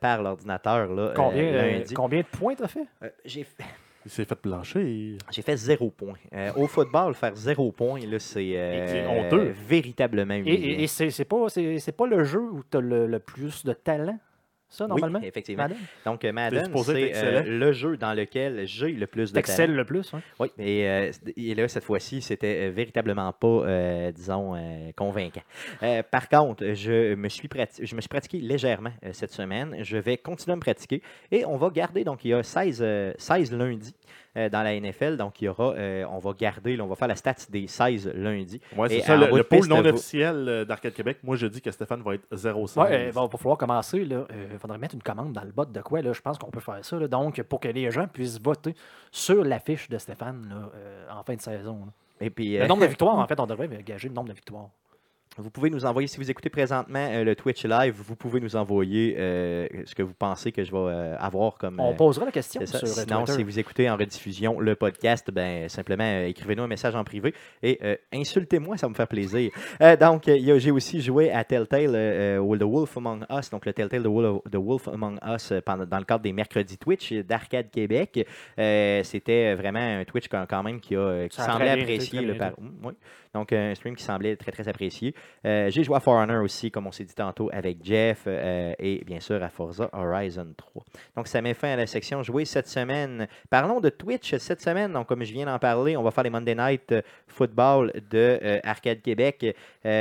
par l'ordinateur combien, lundi. combien de points t'as fait? J'ai fait- Il s'est fait plancher. j'ai fait zéro point. Euh, au football, faire zéro point, là, c'est euh, véritablement Et, humiliant. et- et c'est c'est pas, c'est c'est pas le jeu où tu as le, le plus de talent, ça, normalement? Oui, effectivement. Madden? Donc, euh, Madden, c'est euh, le jeu dans lequel j'ai le plus de T'excelles talent. le plus, hein? Oui, et, euh, et là, cette fois-ci, c'était véritablement pas, euh, disons, euh, convaincant. Euh, par contre, je me, suis je me suis pratiqué légèrement euh, cette semaine. Je vais continuer à me pratiquer et on va garder, donc il y a 16, euh, 16 lundis euh, dans la NFL. Donc, il y aura, euh, on va garder, là, on va faire la stats des 16 lundis. Ouais, c'est Et ça, le, le pôle non vous- officiel euh, d'Arcade Québec. Moi, je dis que Stéphane va être 0,5. Ouais, euh, bon, il va falloir commencer. Euh, il faudrait mettre une commande dans le bot de quoi. Là, je pense qu'on peut faire ça. là. Donc, pour que les gens puissent voter sur l'affiche de Stéphane là, euh, en fin de saison. là. Et puis, Le nombre de victoires, en fait, on devrait gager le nombre de victoires. Vous pouvez nous envoyer, si vous écoutez présentement euh, le Twitch live, vous pouvez nous envoyer euh, ce que vous pensez que je vais euh, avoir comme. On posera la question c'est ça. sur Sinon, Twitter. si vous écoutez en rediffusion le podcast, ben simplement écrivez-nous un message en privé et insultez-moi, ça me fait plaisir. Donc, j'ai aussi joué à Telltale The Wolf Among Us, donc le Telltale The Wolf, The Wolf Among Us pendant, dans le cadre des mercredis Twitch d'Arcade Québec. C'était vraiment un Twitch quand, quand même qui, a, qui semblait apprécié. le par- Mm, oui. Donc, un stream qui semblait très, très apprécié. Euh, j'ai joué à For Honor aussi, comme on s'est dit tantôt, avec Jeff euh, et bien sûr à Forza Horizon 3. Donc, ça met fin à la section jouée cette semaine. Parlons de Twitch cette semaine. Donc, comme je viens d'en parler, on va faire les Monday Night euh, Football de euh, Arcade Québec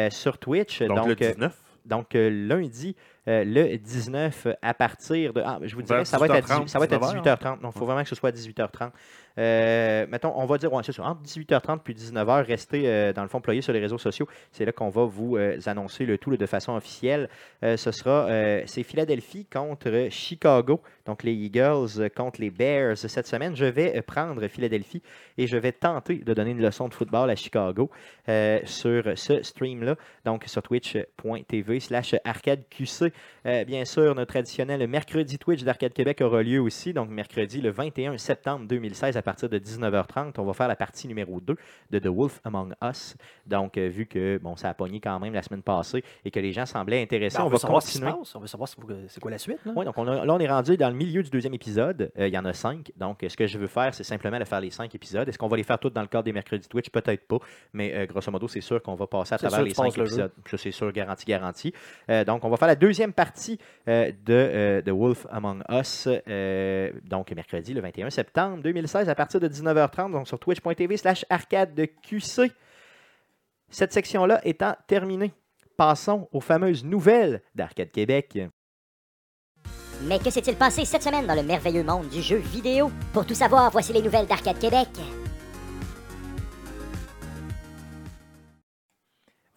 sur Twitch. Donc, le euh, 19. donc, lundi, euh, le 19, à partir de. Ah, je vous dirais, ça va être à, 18h30, 18 ça va être à 19h. 18h30. Donc, il faut vraiment que ce soit à 18h30. Euh, mettons, on va dire, ouais, ça, entre 18h30 puis 19h, restez euh, dans le fond ployé sur les réseaux sociaux. C'est là qu'on va vous euh, annoncer le tout de façon officielle. Ce sera, c'est Philadelphie contre Chicago. Donc, les Eagles euh, contre les Bears cette semaine. Je vais euh, prendre Philadelphie et je vais tenter de donner une leçon de football à Chicago euh, sur ce stream-là. Donc, sur twitch.tv slash arcadeqc. Euh, bien sûr, notre traditionnel mercredi Twitch d'Arcade Québec aura lieu aussi. Donc, mercredi le 21 septembre 2016 à partir de 19h30. On va faire la partie numéro 2 de The Wolf Among Us. Donc, euh, vu que bon, ça a pogné quand même la semaine passée et que les gens semblaient intéressés, Ben, on, on, va continuer. On veut savoir c'est quoi la suite. Là? Oui, donc on a- là, on est rendu dans le milieu du deuxième épisode. Euh, il y en a cinq. Donc, euh, ce que je veux faire, c'est simplement de faire les cinq épisodes. Est-ce qu'on va les faire tous dans le cadre des mercredis Twitch? Peut-être pas. Mais euh, grosso modo, c'est sûr qu'on va passer à travers les cinq le épisodes. Ça, c'est sûr, garanti, garanti. Donc, on va faire la deuxième partie de The Wolf Among Us. donc, mercredi, le 21 septembre 2016, à partir de 19h30, donc sur twitch.tv slash arcade de QC. Cette section-là étant terminée, passons aux fameuses nouvelles d'Arcade Québec. Mais que s'est-il passé cette semaine dans le merveilleux monde du jeu vidéo? Pour tout savoir, voici les nouvelles d'Arcade Québec.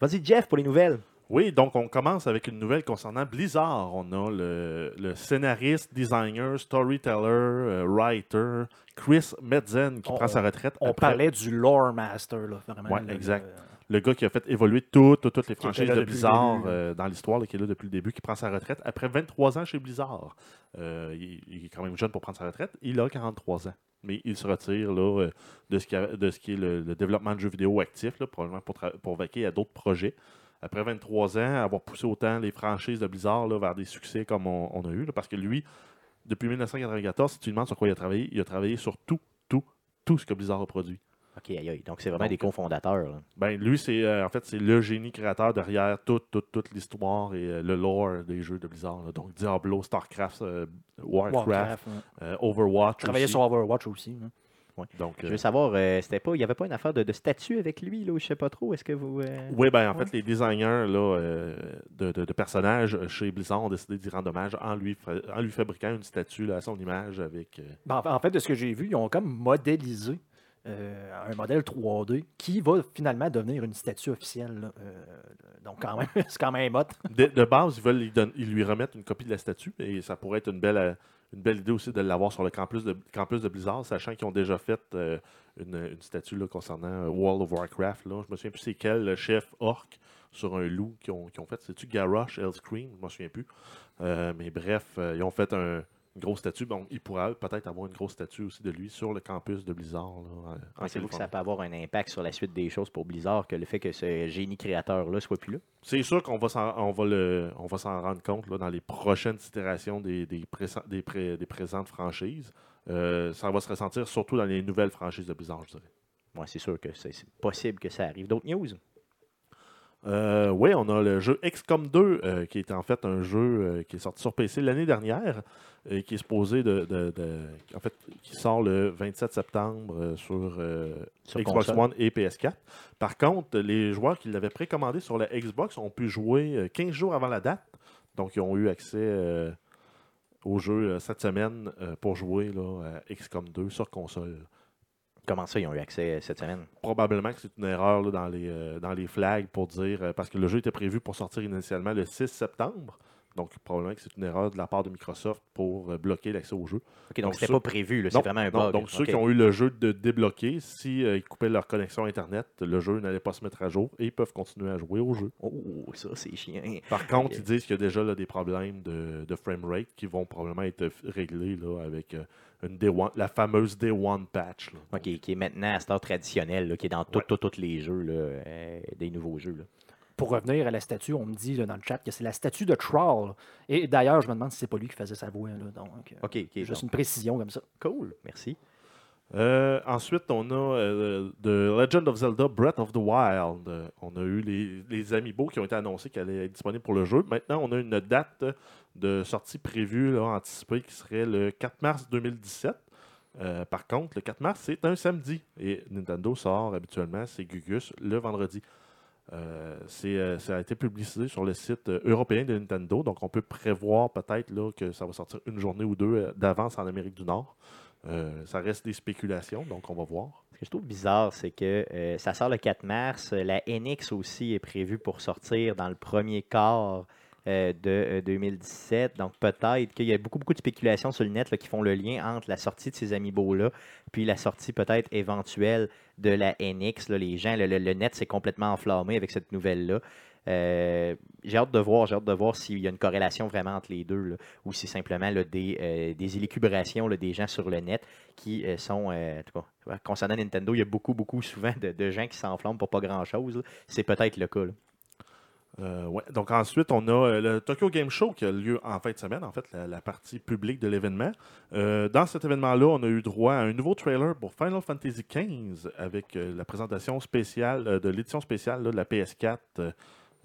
Vas-y, Jeff, pour les nouvelles. Oui, donc on commence avec une nouvelle concernant Blizzard. On a le, le scénariste, designer, storyteller, euh, writer, Chris Metzen qui On- prend sa retraite. On après- parlait du lore master, là, vraiment. Ouais, le- exact. Le gars qui a fait évoluer toutes, toutes, toutes les franchises de Blizzard euh, dans l'histoire, qui est là depuis le début, qui prend sa retraite après 23 ans chez Blizzard. Euh, il, il est quand même jeune pour prendre sa retraite. Il a 43 ans. Mais il se retire là, euh, de, ce qui a- de ce qui est le, le développement de jeux vidéo actif, là, probablement pour, pour vaquer à d'autres projets. Après 23 ans, avoir poussé autant les franchises de Blizzard là, vers des succès comme on, on a eu, là, parce que lui, depuis 1994, si tu demandes sur quoi il a travaillé, il a travaillé sur tout, tout, tout ce que Blizzard a produit. OK, aïe, aïe. Donc, c'est vraiment Donc, des cofondateurs. là. Ben, lui, c'est euh, en fait c'est le génie créateur derrière toute, toute, toute l'histoire et euh, le lore des jeux de Blizzard. là. Donc Diablo, StarCraft, euh, Warcraft, Warcraft, ouais. euh, Overwatch. Travaillait aussi. sur Overwatch aussi. hein. Donc, Je euh, veux savoir, euh, c'était pas, il n'y avait pas une affaire de, de statut avec lui, là, ou je sais pas trop. Est-ce que vous. euh, oui, ben, en Ouais. fait, les designers là, euh, de, de- de personnages chez Blizzard ont décidé d'y rendre hommage en lui, fa- en lui fabriquant une statue là, à son image avec. euh, Ben, en fait- en fait, de ce que j'ai vu, ils ont comme modélisé euh, un modèle 3D qui va finalement devenir une statue officielle. Euh, donc, quand même, c'est quand même hot. de, de base, ils veulent lui, donner- ils lui remettre une copie de la statue et ça pourrait être une belle, euh, une belle idée aussi de l'avoir sur le campus de, campus de Blizzard, sachant qu'ils ont déjà fait une, une statue concernant World of Warcraft. Là. Je me souviens plus c'est quel le chef orc sur un loup qui ont, ont fait. C'est-tu Garrosh, Elscream Je me souviens plus. Mais bref, ils ont fait un- une grosse statue. Bon, ils pourraient peut-être avoir une grosse statue aussi de lui sur le campus de Blizzard. Pensez-vous que ça peut avoir un impact sur la suite des choses pour Blizzard que le fait que ce génie créateur-là soit plus là? C'est sûr qu'on va s'en, rendre compte là, dans les prochaines itérations des, des, des, pré- des présentes franchises. Euh, ça va se ressentir surtout dans les nouvelles franchises de Blizzard, je dirais. Moi, c'est sûr que c'est possible que ça arrive. D'autres news? Euh, oui, on a le jeu XCOM 2, euh, qui est en fait un jeu euh, qui est sorti sur PC l'année dernière et qui est supposé de, de- de- en fait, qui sort le 27 septembre sur, Sur Xbox console. One et PS4. Par contre, les joueurs qui l'avaient précommandé sur la Xbox ont pu jouer euh, 15 jours avant la date. Donc, ils ont eu accès au jeu cette semaine pour jouer là, à XCOM 2 sur console. Comment ça, ils ont eu accès cette semaine? Probablement que c'est une erreur là, dans, les, euh, dans les flags pour dire, euh, parce que le jeu était prévu pour sortir initialement le 6 septembre. Donc, probablement que c'est une erreur de la part de Microsoft pour euh, bloquer l'accès au jeu. OK, donc c'était ça- pas prévu, là, c'est vraiment un non, bug. donc, ceux qui ont eu le jeu de débloqué, si euh, ils coupaient leur connexion Internet, le jeu n'allait pas se mettre à jour et ils peuvent continuer à jouer au jeu. Oh, ça, c'est chiant. Par contre, ils disent qu'il y a déjà là, des problèmes de, de framerate qui vont probablement être f- réglés là, avec euh, une Day One- la fameuse Day One patch. là. OK, qui est maintenant à star traditionnel, là, qui est dans Ouais. tous les jeux, là, euh, des nouveaux jeux. Pour revenir à la statue, on me dit là, dans le chat que c'est la statue de Troll. Et d'ailleurs, je me demande si c'est pas lui qui faisait sa voix. Là, donc, euh, OK, OK. juste donc, une précision comme ça. Cool, merci. Euh, ensuite, on a euh, The Legend of Zelda Breath of the Wild. Euh, on a eu les, les amiibo qui ont été annoncés qu'elle allait être disponible pour le jeu. Maintenant, on a une date de sortie prévue, là, anticipée, qui serait le 4 mars 2017. Euh, par contre, le 4 mars, c'est un samedi. Et Nintendo sort habituellement ses Gugus le vendredi. Euh, euh, ça a été publicisé sur le site euh, européen de Nintendo. Donc, on peut prévoir peut-être que ça va sortir une journée ou deux d'avance en Amérique du Nord. Ça reste des spéculations, donc on va voir. Ce que je trouve bizarre, c'est que ça sort le 4 mars. La NX aussi est prévue pour sortir dans le premier quart euh, de euh, 2017. Donc peut-être qu'il y a beaucoup, beaucoup de spéculations sur le net qui font le lien entre la sortie de ces amiibo-là puis la sortie peut-être éventuelle de la NX. Les gens, le, net s'est complètement enflammé avec cette nouvelle-là. Euh, j'ai hâte de voir, j'ai hâte de voir s'il y a une corrélation vraiment entre les deux, ou si simplement des, euh, des élucubrations des gens sur le net qui euh, sont, euh, concernant Nintendo, il y a beaucoup, beaucoup souvent de, de gens qui s'enflamment pour pas grand-chose. C'est peut-être le cas. Euh, ouais. Donc ensuite, on a euh, le Tokyo Game Show qui a lieu en fin de semaine, en fait, la, la partie publique de l'événement. Euh, dans cet événement-là, on a eu droit à un nouveau trailer pour Final Fantasy XV avec euh, la présentation spéciale de l'édition spéciale là, de la PS4 euh,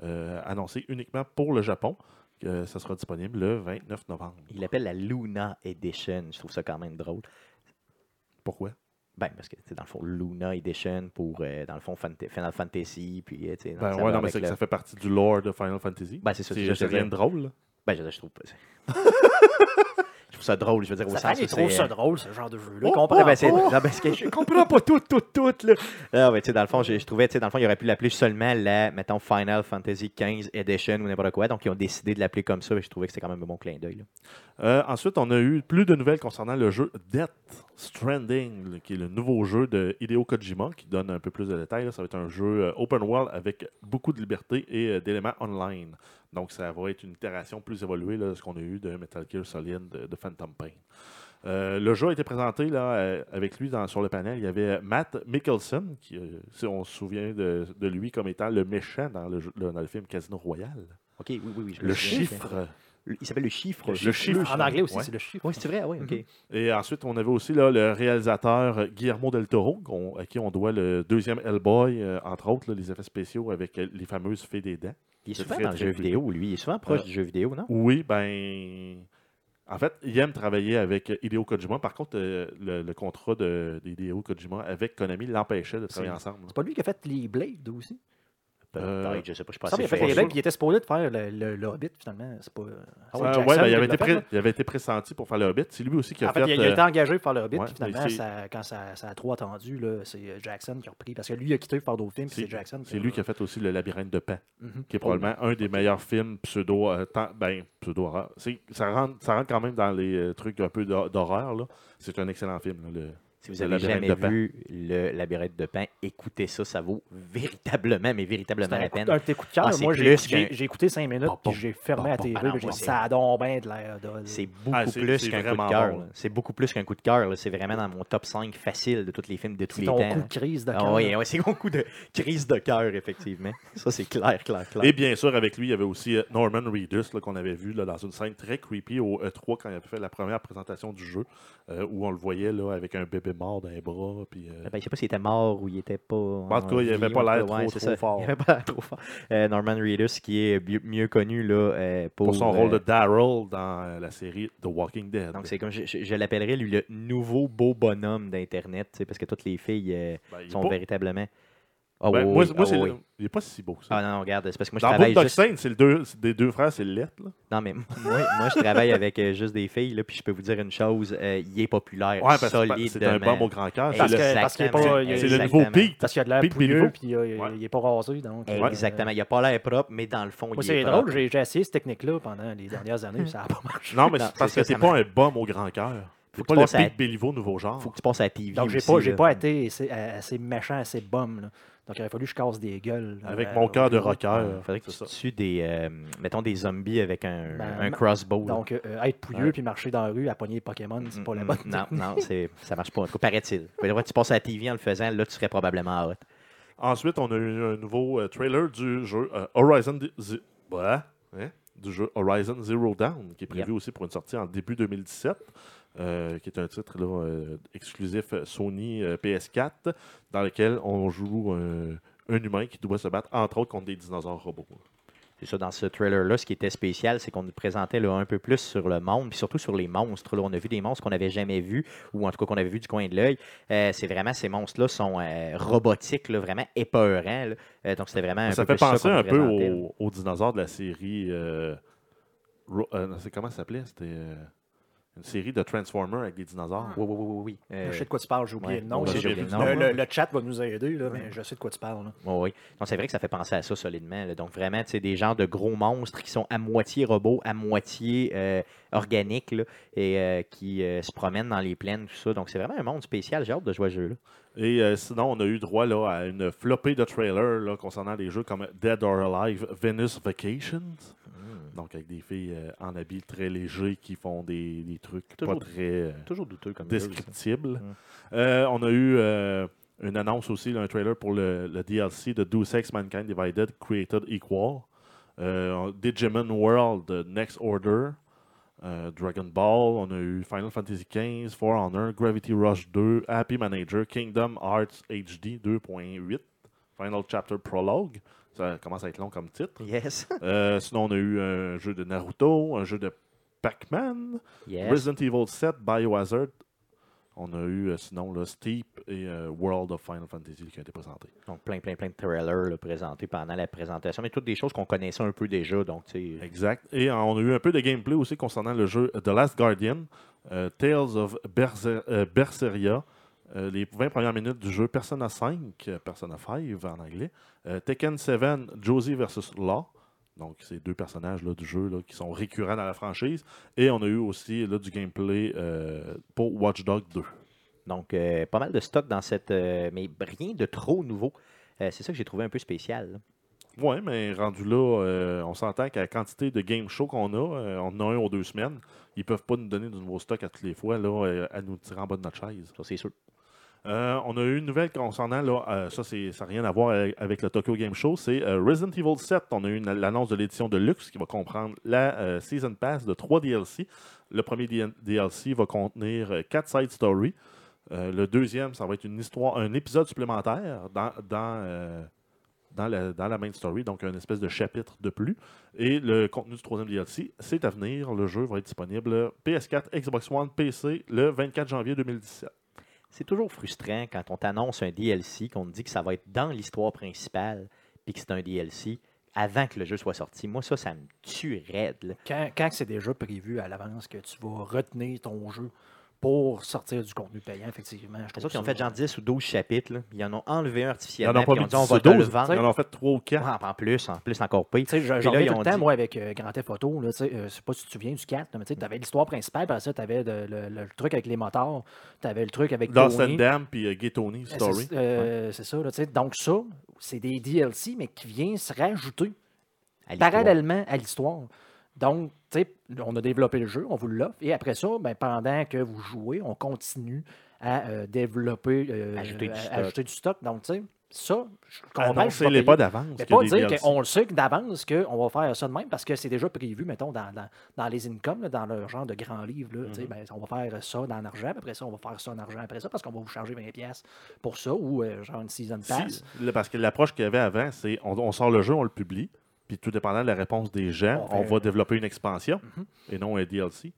euh, annoncée uniquement pour le Japon. Ça sera disponible le 29 novembre. Il l'appelle la Luna Edition. Je trouve ça quand même drôle. Pourquoi? Ben, parce que, dans le fond, Luna Edition pour, euh, dans le fond, Final Fantasy, puis, euh, tu sais, Ben ça ouais, non, mais c'est que ça fait partie du lore de Final Fantasy. Ben, c'est ça, c'est rien de drôle. là. Ben, je, je trouve pas. je trouve ça drôle, je veux dire, au Ça sens où c'est, ça euh, drôle, ce genre de jeu-là. Oh, comprends ben, non, ben, c'est que je comprends pas tout, tout, tout, là. Ah, ben, tu sais, dans le fond, je, je trouvais, tu sais, dans le fond, il aurait pu l'appeler seulement la, mettons, Final Fantasy XV Edition ou n'importe quoi. Donc, ils ont décidé de l'appeler comme ça, et je trouvais que c'était quand même un bon clin d'œil. Euh, ensuite, on a eu plus de nouvelles concernant le jeu Death Stranding, qui est le nouveau jeu de Hideo Kojima, qui donne un peu plus de détails. Ça va être un jeu euh, open world avec beaucoup de liberté et euh, d'éléments online. Donc, ça va être une itération plus évoluée là, de ce qu'on a eu de Metal Gear Solid de, de Phantom Pain. Euh, le jeu a été présenté là, avec lui dans- sur le panel. Il y avait Matt Mickelson, qui, euh, si on se souvient de, de lui comme étant le méchant dans le, jeu- le- dans le film Casino Royale. OK, oui, oui, oui. je Le chiffre. Il s'appelle le chiffre. Le chiffre. En anglais aussi, Ouais. c'est le chiffre. Oui, c'est vrai, oui, OK. Et ensuite, on avait aussi là, le réalisateur Guillermo del Toro, à qui on doit le deuxième Hellboy, euh, entre autres, là, les effets spéciaux avec euh, les fameuses fées des dents. Il est souvent très, dans le jeu vidéo, lui. Il est souvent proche Euh, du jeu vidéo, non? Oui, ben. En fait, il aime travailler avec Hideo Kojima. Par contre, euh, le, le contrat de, d'Hideo Kojima avec Konami l'empêchait de travailler ensemble. C'est pas lui qui a fait les Blades aussi? Euh, je sais pas, je pense puis il était supposé de faire le, le, le Hobbit, finalement. C'est pas. c'est Jackson ouais, ben, il, avait été fait, pré- là. il avait été pressenti pour faire le Hobbit. C'est lui aussi qui a En fait, fait. il, a, a euh, été engagé pour faire le Hobbit, ouais, puis finalement, ça- quand ça, ça a trop attendu, c'est euh, Jackson qui a repris. Parce que lui, il a quitté pour faire d'autres films, c'est, Jackson. c'est lui qui a fait aussi Le Labyrinthe de Pan. Mhm. qui est probablement un des meilleurs films pseudo euh, tant- ben pseudo horreur ça rentre ça rentre quand même dans les trucs un peu d'hor- d'horreur c'est un excellent film là, le- Si vous Le avez labyrinthe jamais vu le labyrinthe de pain, écoutez ça, ça vaut véritablement, mais C'est véritablement la coup- peine. un de tes coups de cœur. Ah, c'est Moi, j'ai écouté 5 minutes, Bon, puis bon, j'ai fermé bon, la puis j'ai c'est- ça a donc bien de l'air. C'est beaucoup Ah, c'est- plus c'est qu'un coup de cœur. C'est beaucoup plus qu'un coup de cœur. C'est vraiment dans mon top 5 facile de tous les films de tous C'est les ton temps. coup là. de crise de Ah cœur. oui, ouais, c'est mon coup de crise de cœur, effectivement. Ça, c'est clair, clair, clair. et bien sûr avec lui il y avait aussi euh, Norman Reedus qu'on avait vu là, dans une scène très creepy au E3 quand il avait fait la première présentation du jeu euh, où on le voyait là avec un bébé mort les bras puis euh, Ben, je sais pas s'il était mort ou il était pas. En tout cas, il avait vie, pas l'air ouais, trop, fort. Il avait pas l'air trop fort. Euh, Norman Reedus, qui est mieux, connu là, euh, pour, pour son rôle de euh, Daryl dans euh, la série The Walking Dead Donc, c'est comme je, je- je l'appellerais lui le nouveau beau bonhomme d'Internet, parce que toutes les filles Ben, sont véritablement. Ah Ben, oui, moi, oui, moi, ah c'est oui. le- il n'est pas si beau que ça. Ah non, regarde, c'est parce que moi, je Dans travaille juste... C'est le deux, c'est des deux frères, c'est le lettre. Là. Non, mais moi, moi, je travaille avec euh, juste des filles, là, puis je peux vous dire une chose, euh, il est populaire, Ouais, parce que solide. c'est un bum au grand cœur. Parce C'est le- parce qu'il c'est nouveau Pete. Parce qu'il a de l'air pouilleux, puis euh, Ouais. il n'est pas rasé. Donc, euh, Exactement. Il n'a pas l'air propre, mais dans le fond, Moi, il c'est est drôle, propre. j'ai j'ai essayé cette technique-là pendant les dernières années, puis ça n'a pas marché. Non, mais c'est parce c'est que ça pas un bum au grand cœur. Faut C'est pas le Béliveau nouveau genre. faut que tu passes à TV Donc, j'ai pas, été assez, méchant, assez bum. Donc, il aurait fallu que je casse des gueules. là, Avec euh, mon cœur de rocker. Il faudrait que tu tues des, euh, mettons, des zombies avec un, Ben, un crossbow. Donc, euh, être pouilleux Ouais. puis marcher dans la rue à pogner Pokémon, c'est pas la bonne. Non, non, c'est, ça marche pas. En tout cas, paraît-il. Faudrait que tu passes à la TV en le faisant, là, tu serais probablement hot. Ensuite, on a eu un nouveau euh, trailer du jeu euh, Horizon ouais, hein, du jeu Horizon Zero Dawn, qui est prévu aussi pour une sortie en début 2017, euh, qui est un titre là, euh, exclusif euh, Sony euh, PS4, dans lequel on joue un humain qui doit se battre, entre autres, contre des dinosaures robots. C'est ça, dans ce trailer-là, ce qui était spécial, c'est qu'on nous présentait là, un peu plus sur le monde, puis surtout sur les monstres. là. On a vu des monstres qu'on n'avait jamais vus, ou en tout cas qu'on avait vus du coin de l'œil. Euh, c'est vraiment, ces monstres-là sont euh, robotiques, là, vraiment épeurants. Euh, donc, c'était vraiment un ça peu fait penser un peu aux, aux dinosaures de la série. Ro- comment ça s'appelait? C'était une série de Transformers avec des dinosaures. Oui, oui, oui, oui. oui. Euh, Je sais de quoi tu parles, j'ai oublié ouais, le nom. j'ai oublié le nom, Le, moi. le- le chat va nous aider, là, mais je sais de quoi tu parles. là. Oui, oui. Donc, c'est vrai que ça fait penser à ça solidement. là. Donc, vraiment, tu sais, des genres de gros monstres qui sont à moitié robots, à moitié euh, organiques, là, et euh, qui euh, se promènent dans les plaines, tout ça. Donc, c'est vraiment un monde spécial. J'ai hâte de jouer à ce jeu-là. Et euh, sinon, on a eu droit là, à une flopée de trailers là, concernant des jeux comme Dead or Alive, Venus Vacations. Donc, avec des filles euh, en habits très légers qui font des, des trucs Toujours- pas très euh, Toujours douteux comme jeu, ça. descriptibles. Mm. Euh, on a eu une annonce aussi, là, un trailer pour le, le DLC de Deus Ex Mankind Divided, Created Equal. Euh, Digimon World, Next Order. euh, Dragon Ball, on a eu Final Fantasy XV, For Honor, Gravity Rush 2, Happy Manager, Kingdom Hearts HD 2.8, Final Chapter Prologue. Ça commence à être long comme titre. Yes. Euh, sinon, on a eu un jeu de Naruto, un jeu de Pac-Man, yes. Resident Evil 7, Biohazard. On a eu euh, sinon là, Steep et euh, World of Final Fantasy qui ont été présentés. Donc, plein, plein, plein de trailers là, présentés pendant la présentation, mais toutes des choses qu'on connaissait un peu déjà. Donc, Exact. Et on a eu un peu de gameplay aussi concernant le jeu The Last Guardian, Tales of Berser- Berseria, euh, les 20 premières minutes du jeu Persona 5, euh, Persona 5 en anglais, euh, Tekken 7, Josie vs. Law. Donc, ces deux personnages là, du jeu là, qui sont récurrents dans la franchise. Et on a eu aussi là, du gameplay euh, pour Watch Dogs 2. Donc, pas mal de stock dans cette. mais rien de trop nouveau. C'est ça que j'ai trouvé un peu spécial. Oui, mais rendu là, on s'entend qu'à la quantité de game show qu'on a, on en a un ou deux semaines, ils peuvent pas nous donner du nouveau stock à toutes les fois, là, à nous tirer en bas de notre chaise. Ça, c'est sûr. Euh, on a eu une nouvelle concernant, euh, ça, ça n'a rien à voir avec, le Tokyo Game Show, c'est euh, Resident Evil 7. On a eu l'annonce de l'édition de luxe qui va comprendre la Season Pass de 3 DLC. Le premier DLC va contenir 4 side stories. Le deuxième, ça va être une histoire, un épisode supplémentaire dans la main story, donc un espèce de chapitre de plus. Et le contenu du troisième DLC, c'est à venir. Le jeu va être disponible PS4, Xbox One, PC le 24 janvier 2017. C'est toujours frustrant quand on t'annonce un DLC, qu'on te dit que ça va être dans l'histoire principale, puis que c'est un DLC avant que le jeu soit sorti. Moi, ça, ça me tue raide. Quand, quand c'est déjà prévu à l'avance que tu vas retenir ton jeu pour sortir du contenu payant, effectivement. je C'est trouve sûr qu'ils ont fait genre 10 ou 12 chapitres. là. Ils en ont enlevé un Ils artificiellement. n'en ont pas ils mis ont dit on 10 va ou te le 12, vendre. ils en ont fait 3 ou 4. Ouais, en plus, en plus, encore pire. J'en ils tout ont le temps, dit- moi, avec euh, Grand Theft Auto. Là, tu sais, euh, je sais pas si tu te souviens du 4, là, mais tu avais l'histoire principale, puis après ça, tu avais le, le truc avec les motards, tu avais le truc avec Lost Tony. and Dam puis euh, Gay Tony Story. C'est euh, ça. là, tu sais. donc ça, c'est des DLC, mais qui viennent se rajouter parallèlement à l'histoire. Donc, tu sais, on a développé le jeu, on vous l'offre, et après ça, ben, pendant que vous jouez, on continue à euh, développer, euh, Ajouter du à- stock. ajouter du stock. Donc, tu sais, ça, je comprends. je Annoncez-les vais pas d'avance. Mais pas dire qu'on le sait d'avance qu'on va faire ça de même parce que c'est déjà prévu, mettons, dans, dans, dans les incomes, là, dans le genre de là, tu sais, ben, on va faire ça dans l'argent, puis après ça, on va faire ça en argent après ça parce qu'on va vous charger 20$ pour ça ou euh, genre une season pass. Si, là, parce que l'approche qu'il y avait avant, c'est on, on sort le jeu, on le publie, puis tout dépendant de la réponse des gens, On va développer une expansion Mhm. et non un DLC.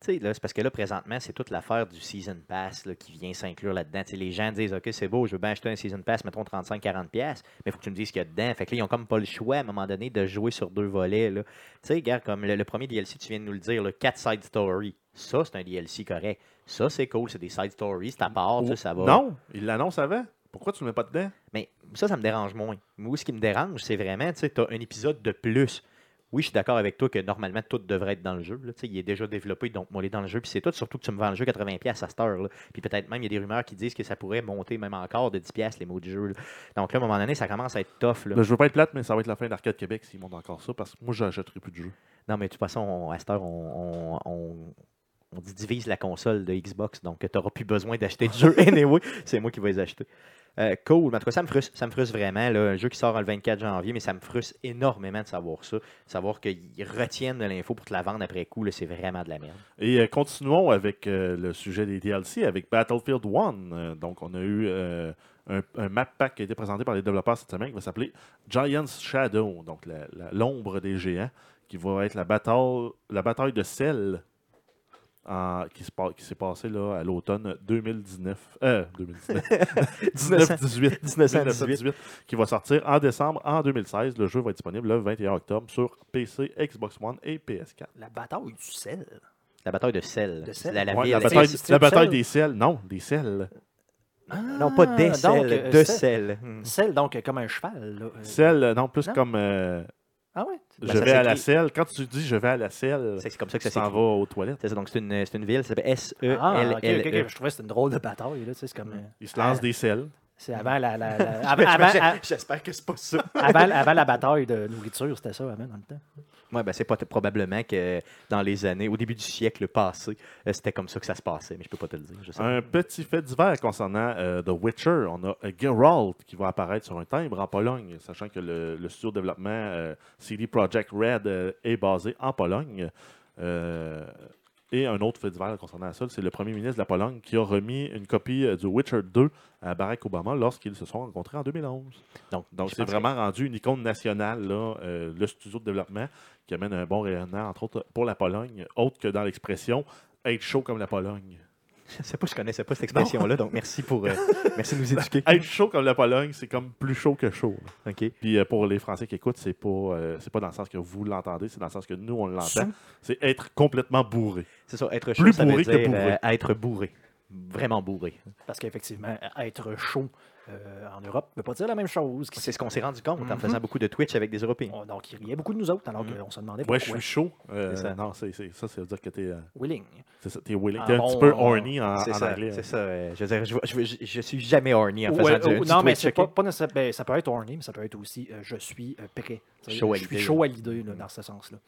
Tu sais, là, c'est parce que là, présentement, c'est toute l'affaire du Season Pass là, qui vient s'inclure là-dedans. Tu sais, les gens disent OK, c'est beau, je veux bien acheter un Season Pass, mettons 35-40$, mais il faut que tu me dises ce qu'il y a dedans. Fait que là, ils ont comme pas le choix à un moment donné de jouer sur deux volets. Tu sais, regarde, comme le, le premier DLC, tu viens de nous le dire, le 4 Side Story. Ça, c'est un DLC correct. Ça, c'est cool, c'est des side stories, c'est à part, ça va. Non, il l'annonce avant. Pourquoi tu ne le mets pas dedans? Mais ça, ça me dérange moins. Moi, ce qui me dérange, c'est vraiment, tu sais, tu as un épisode de plus. Oui, je suis d'accord avec toi que normalement, tout devrait être dans le jeu. là. Il est déjà développé, donc moi, il est dans le jeu. Puis c'est tout, surtout que tu me vends le jeu 80$ à cette heure. Puis peut-être même, il y a des rumeurs qui disent que ça pourrait monter même encore de 10$ les mots du jeu. là. Donc là, à un moment donné, ça commence à être tough. Là. Ben, je veux pas être plate, mais ça va être la fin d'Arcade Québec s'ils montent encore ça, parce que moi, j'achèterai plus de jeux. Non, mais de toute façon, on- à cette heure, on, on, on- on dit divise la console de Xbox, donc tu n'auras plus besoin d'acheter de jeux. anyway, c'est moi qui vais les acheter. Euh, cool, mais en tout cas, ça me frustre, ça me frustre vraiment. Là, un jeu qui sort le 24 janvier, mais ça me frustre énormément de savoir ça. Savoir qu'ils retiennent de l'info pour te la vendre après coup, c'est vraiment de la merde. Et euh, continuons avec euh, le sujet des DLC avec Battlefield 1. Euh, donc, on a eu un, un map pack qui a été présenté par les développeurs cette semaine qui va s'appeler Giant's Shadow, donc l'ombre des géants, qui va être la bataille, la bataille de sel en- qui se pa- qui s'est passée là, à l'automne 2019. Euh, 2019. 1918. 1918, qui va sortir en décembre en 2016. Le jeu va être disponible le 21 octobre sur PC, Xbox One et PS4. La bataille du sel. La bataille de sel. De sel? La, la Ouais, ville- la c'est- bataille, c'est- la c'est bataille du des sels. Non, des sels. non, pas des Ah, sel, donc, euh, de sel. sel. Donc, euh, comme un cheval. là. Sel, euh, non, plus Non? comme euh, Ah ouais? Ben, je vais à la selle. Quand tu dis je vais à la selle, C'est comme ça que tu ça s'écrit. vas aux toilettes. C'est ça, donc c'est une, c'est une ville, ça s'appelle E Ah, S-E-L-L-E. Je trouvais que c'était une drôle de bataille. Là, comme, euh, Ils se lancent des selles. c'est avant la, la, J'espère que c'est pas ça. avant- avant la bataille de nourriture, c'était ça avant dans le temps. Ouais, ben, c'est pas probablement que dans les années, au début du siècle passé, euh, c'était comme ça que ça se passait, mais je peux pas te le dire. Je sais pas. Un petit fait divers concernant euh, The Witcher. On a euh, Geralt qui va apparaître sur un timbre en Pologne, sachant que le, le studio de développement euh, CD Projekt Red est basé en Pologne. Et un autre fait divers concernant ça, c'est le premier ministre de la Pologne qui a remis une copie euh, du Witcher 2 à Barack Obama lorsqu'ils se sont rencontrés en 2011. Donc, Donc, c'est vraiment rendu une icône nationale, là, euh, le studio de développement, qui amène un bon rayonnement, entre autres, pour la Pologne, autre que dans l'expression être chaud comme la Pologne. que- Je sais pas, je connaissais pas cette expression-là, donc merci pour euh, merci de nous éduquer. Être chaud comme la Pologne, c'est comme plus chaud que chaud. là. OK. Puis euh, pour les Français qui écoutent, c'est pas, euh, c'est pas dans le sens que vous l'entendez, c'est dans le sens que nous, on l'entend. C'est être complètement bourré. C'est ça, être chaud, Plus ça veut bourré que dire bourré. euh, être bourré. Vraiment bourré. Parce qu'effectivement, être chaud euh, en Europe ne veut pas dire la même chose. C'est ce qu'on s'est rendu compte en Mhm. faisant beaucoup de Twitch avec des Européens. On- Donc, il riait beaucoup de nous autres, alors Mhm. qu'on se demandait Ouais, pourquoi. je suis chaud. Euh, C'est ça. Non, ça, ça veut dire que t'es, euh, Willing. c'est ça, t'es willing. Ah, T'es un bon, petit peu horny en, ça, anglais. c'est ça. euh, je, veux dire, je, je- je- je suis jamais horny en Ouais, faisant du, du non, mais Twitch, pas, pas ben, ça peut être horny, mais ça peut être aussi euh, je suis euh, prêt. Tu sais, Chaud à je suis chaud à l'idée dans ce sens-là.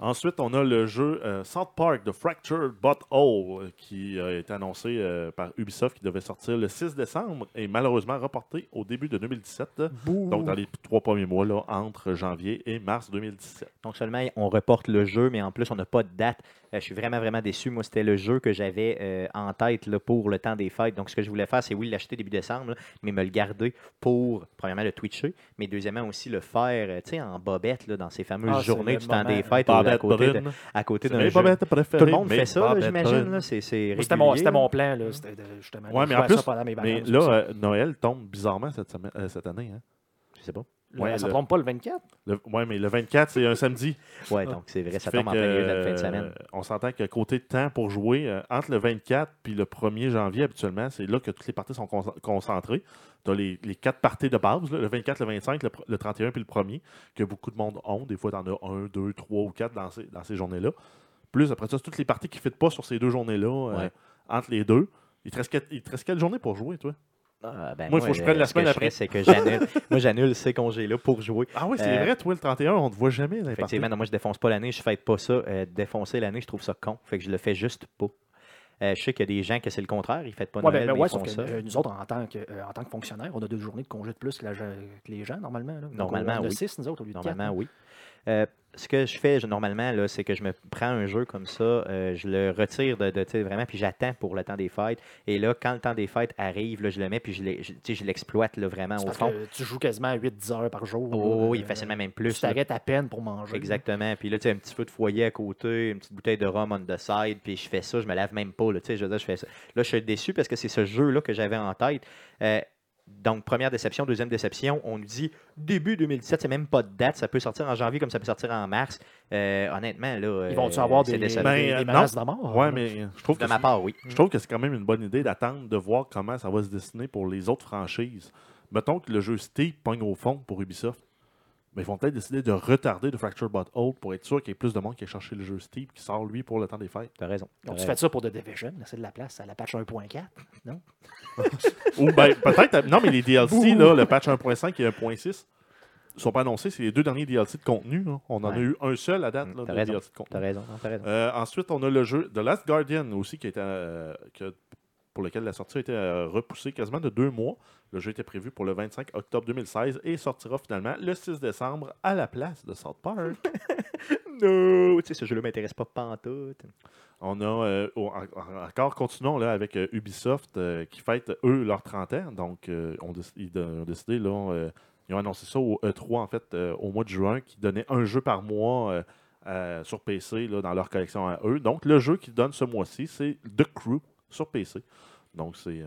Ensuite, on a le jeu euh, South Park The Fractured But Whole euh, qui a été annoncé euh, par Ubisoft qui devait sortir le 6 décembre et malheureusement reporté au début de 2017. euh, Donc dans les trois premiers mois là, entre janvier et mars 2017. Donc seulement on reporte le jeu, mais en plus on n'a pas de date. Euh, je suis vraiment vraiment déçu. Moi c'était le jeu que j'avais euh, en tête là, pour le temps des fêtes. Donc ce que je voulais faire, c'est oui l'acheter début décembre, là, mais me le garder pour premièrement le twitcher, mais deuxièmement aussi le faire, euh, tu sais, en bobette là, dans ces fameuses Ah, journées du temps des fêtes, à côté, de, à côté d'un jeu. Tout le monde fait ça, j'imagine. brunes. là, C'est c'est Moi, C'était mon, mon plan, là, de, justement. Ouais, mais en ça plus- pendant mes Mais là, euh, Noël tombe bizarrement cette, semaine, euh, cette année. Hein? Je sais pas. Le- ouais, ça le- tombe pas le 24? Le, ouais, mais le 24, c'est un samedi. Ouais, donc c'est vrai, ça Fait tombe en de la fin de euh, semaine. on s'entend que côté de temps pour jouer, euh, entre le 24 puis le 1er janvier, habituellement, c'est là que toutes les parties sont con- concentrées. Tu as les, les quatre parties de base, là, le 24, le 25, le, pr- le 31 puis le 1er, que beaucoup de monde ont. Des fois, tu en as un, deux, trois ou quatre dans ces, dans ces journées-là. Plus, après ça, toutes les parties qui ne fitent pas sur ces deux journées-là, euh, Ouais. entre les deux. Il te, reste quel- il te reste quelle journée pour jouer, toi? Ah, ben, moi, il faut que je prenne la ce que semaine après. c'est que j'annule. moi, j'annule ces congés-là pour jouer. Ah oui, c'est Euh, vrai, toi, le 31, on ne te voit jamais dans. Effectivement, non, moi, je défonce pas l'année, je fête pas ça. Euh, défoncer l'année, je trouve ça con. Fait que je le fais juste pas. Euh, je sais qu'il y a des gens que c'est le contraire, ils fêtent pas Ouais, Noël, ben, ben mais ouais, ils font sauf que ça. euh, nous autres, en tant, que, euh, en tant que fonctionnaires, on a deux journées de congé de plus que, la- que les gens, normalement. là. Donc, Normalement, on en a oui. six, nous autres, au lieu de quatre. Normalement, oui. Euh, ce que je fais je- normalement, là, c'est que je me prends un jeu comme ça, euh, je le retire de, tu vraiment, puis j'attends pour le temps des fêtes. Et là, quand le temps des fêtes arrive, là, je le mets, puis je tu l'exploite là, vraiment au parce fond. que tu joues quasiment à 8-10 heures par jour. Oh, oui, Euh, facilement même Tu plus. là. t'arrêtes à peine pour manger. Exactement. Puis là, tu sais, un petit feu de foyer à côté, une petite bouteille de rhum on the side, puis je fais ça, je me lave même pas. Là, tu sais, je veux dire, je fais ça. Là, je suis déçu parce que c'est ce jeu-là que j'avais en tête. Euh, donc, première déception, deuxième déception, on nous dit début 2017, c'est même pas de date, ça peut sortir en janvier comme ça peut sortir en mars. Euh, honnêtement, là, Ils vont-tu euh, avoir c'est des. Ben, des- euh, des menaces de mort? Ouais, mais je trouve de que ma c'est- part, oui. Je trouve que c'est quand même une bonne idée d'attendre de voir comment ça va se dessiner pour les autres franchises. Mettons que le jeu Steve pogne au fond pour Ubisoft. Mais ils vont peut-être décider de retarder de Fracture But Hold pour être sûr qu'il y ait plus de monde qui ait cherché le jeu Steve qui sort lui pour le temps des fêtes. T'as raison. t'as Donc, tu raison. fais ça pour The Division, c'est de la place à la patch 1.4. Non? Ou ben, peut-être. Non, mais les DLC, là, le patch 1.5 et 1.6 ne sont pas annoncés. C'est les deux derniers DLC de contenu. là. On en a eu un seul à date Mm, là, t'as de raison. DLC de contenu. T'as raison. non, t'as raison. Euh, ensuite, on a le jeu The Last Guardian aussi, qui était, euh, que- pour lequel la sortie a été euh, repoussée quasiment de deux mois. Le jeu était prévu pour le 25 octobre 2016 et sortira finalement le 6 décembre à la place de South Park. No! Tu sais, ce jeu-là m'intéresse pas pantoute. on a euh, encore, continuons là, avec euh, Ubisoft euh, qui fête, eux, leur 30 ans. Donc, on ils ont décidé, là, ils ont annoncé ça au E3, en fait, au mois de juin, qui donnait un jeu par mois sur PC là, dans leur collection à eux. Donc, le jeu qu'ils donnent ce mois-ci, c'est The Crew sur PC. Donc, c'est euh,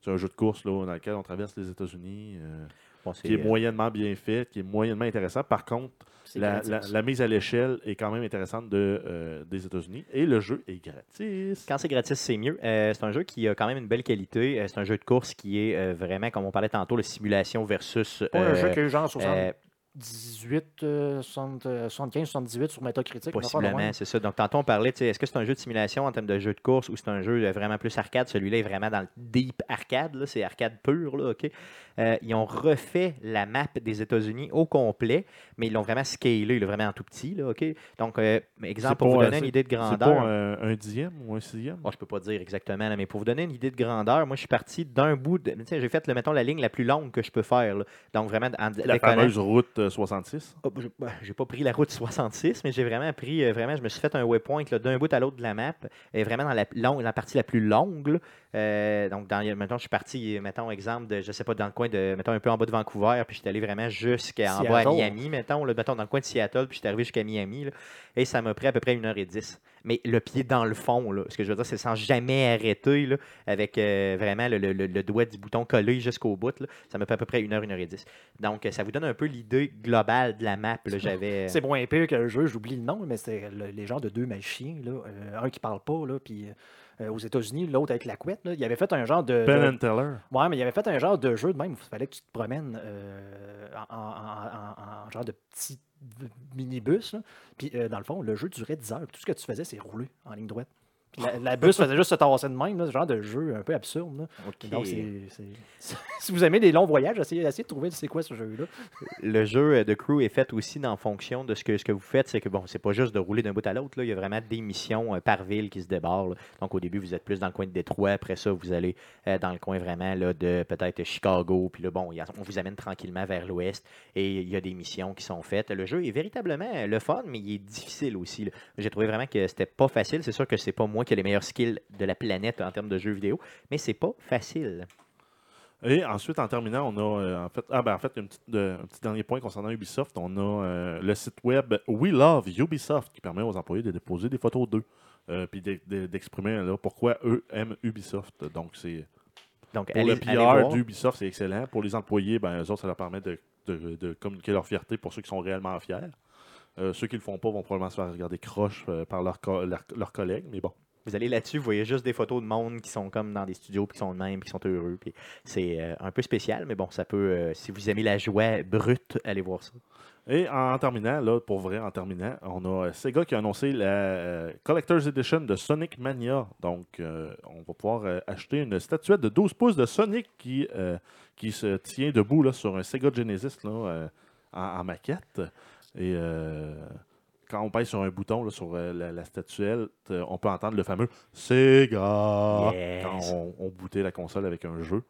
c'est un jeu de course là, dans lequel on traverse les États-Unis, euh, Bon, qui est euh, moyennement bien fait, qui est moyennement intéressant. Par contre, la, la- la mise à l'échelle est quand même intéressante de, euh, des États-Unis. Et le jeu est gratis. Quand c'est gratis, c'est mieux. Euh, c'est un jeu qui a quand même une belle qualité. Euh, c'est un jeu de course qui est euh, vraiment, comme on parlait tantôt, le simulation versus. Pas un jeu qui a eu genre euh, 78, euh, 60, euh, 75, 78 sur Metacritic. Possiblement, c'est ça. Donc, tantôt, on parlait, tu sais, est-ce que c'est un jeu de simulation en termes de jeu de course ou c'est un jeu euh, vraiment plus arcade? Celui-là est vraiment dans le deep arcade, là, c'est arcade pur, là, OK? Euh, ils ont refait la map des États-Unis au complet, mais ils l'ont vraiment scalé, là, vraiment en tout petit, là, OK? Donc, euh, exemple, pour vous donner euh, une idée de C'est grandeur. pas un, un dixième ou un sixième? Bon, je peux pas dire exactement, là, mais pour vous donner une idée de grandeur, moi, je suis parti d'un bout de. tu sais, J'ai fait, le, mettons, la ligne la plus longue que je peux faire. là. Donc, vraiment, en La fameuse route euh, 66. Oh, je- bah, j'ai pas pris la route 66, mais j'ai vraiment pris, euh, vraiment, je me suis fait un waypoint d'un bout à l'autre de la map, et vraiment dans la, longue- la partie la plus longue. là. Euh, donc, dans, maintenant, je suis parti, mettons, exemple, de, je sais pas, dans le coin de, mettons, un peu en bas de Vancouver, puis je suis allé vraiment jusqu'en bas à. Miami, mettons, là, mettons, dans le coin de Seattle, puis je suis arrivé jusqu'à Miami, là, et ça m'a pris à peu près 1h10. Mais le pied dans le fond, là, ce que je veux dire, c'est sans jamais arrêter, là, avec euh, vraiment le, doigt du bouton collé jusqu'au bout, là, ça m'a pris à peu près 1h, 1h10. Donc, euh, ça vous donne un peu l'idée globale de la map. J'avais. euh, C'est moins pire que le jeu, j'oublie le nom, mais c'est le- les gens de deux magiciens, là, euh, un qui parle pas, là, puis euh, aux États-Unis, l'autre avec la couette. Là, il avait fait un genre de. Ben de- Teller. Ouais, mais il avait fait un genre de jeu de même. Il fallait que tu te promènes euh, en, en- en- en- en genre de petit minibus. là. Puis, euh, dans le fond, le jeu durait 10 heures. Tout ce que tu faisais, c'est rouler en ligne droite. La, la bus faisait juste se tasser de même. Là, ce genre de jeu un peu absurde. là. Donc, c'est- c'est- si vous aimez les longs voyages, essayez, essayez de trouver c'est quoi ce jeu-là. le jeu euh, de crew est fait aussi en fonction de ce que, ce que vous faites. C'est que bon, c'est pas juste de rouler d'un bout à l'autre. là. Il y a vraiment des missions euh, par ville qui se débarrent. Donc au début, vous êtes plus dans le coin de Détroit. Après ça, vous allez euh, dans le coin vraiment là, de peut-être Chicago. Puis là, bon, on vous amène tranquillement vers l'ouest. Et il y a des missions qui sont faites. Le jeu est véritablement le fun, mais il est difficile aussi. J'ai trouvé vraiment que c'était pas facile. C'est sûr que c'est pas moi qui ai les meilleurs skills de la planète en termes de jeux vidéo, mais c'est pas facile. Et ensuite, en terminant, on a euh, en fait, ah ben, en fait une petite- un petit dernier point concernant Ubisoft. On a euh, le site web We Love Ubisoft qui permet aux employés de déposer des photos d'eux. euh, puis d'e- d'e- d'exprimer là, pourquoi eux aiment Ubisoft. Donc, c'est Donc, pour allez, le PR d'Ubisoft, c'est excellent. Pour les employés, ben, eux autres, ça leur permet de, de- de communiquer leur fierté pour ceux qui sont réellement fiers. Ceux qui ne le font pas vont probablement se faire regarder croche par leurs co- leurs- leurs collègues, mais bon. Vous allez là-dessus, vous voyez juste des photos de monde qui sont comme dans des studios, puis qui sont de même, puis qui sont heureux. C'est euh, un peu spécial, mais bon, ça peut. euh, si vous aimez la joie brute, allez voir ça. Et en terminant, là, pour vrai, en terminant, on a euh, Sega qui a annoncé la Collector's Edition de Sonic Mania. Donc, on va pouvoir acheter une statuette de 12 pouces de Sonic qui, se tient debout sur un Sega Genesis là, en, en maquette. Et quand on pèse sur un bouton là, sur euh, la, la statuette, euh, on peut entendre le fameux Sega Yes. quand on, on bootait la console avec un jeu.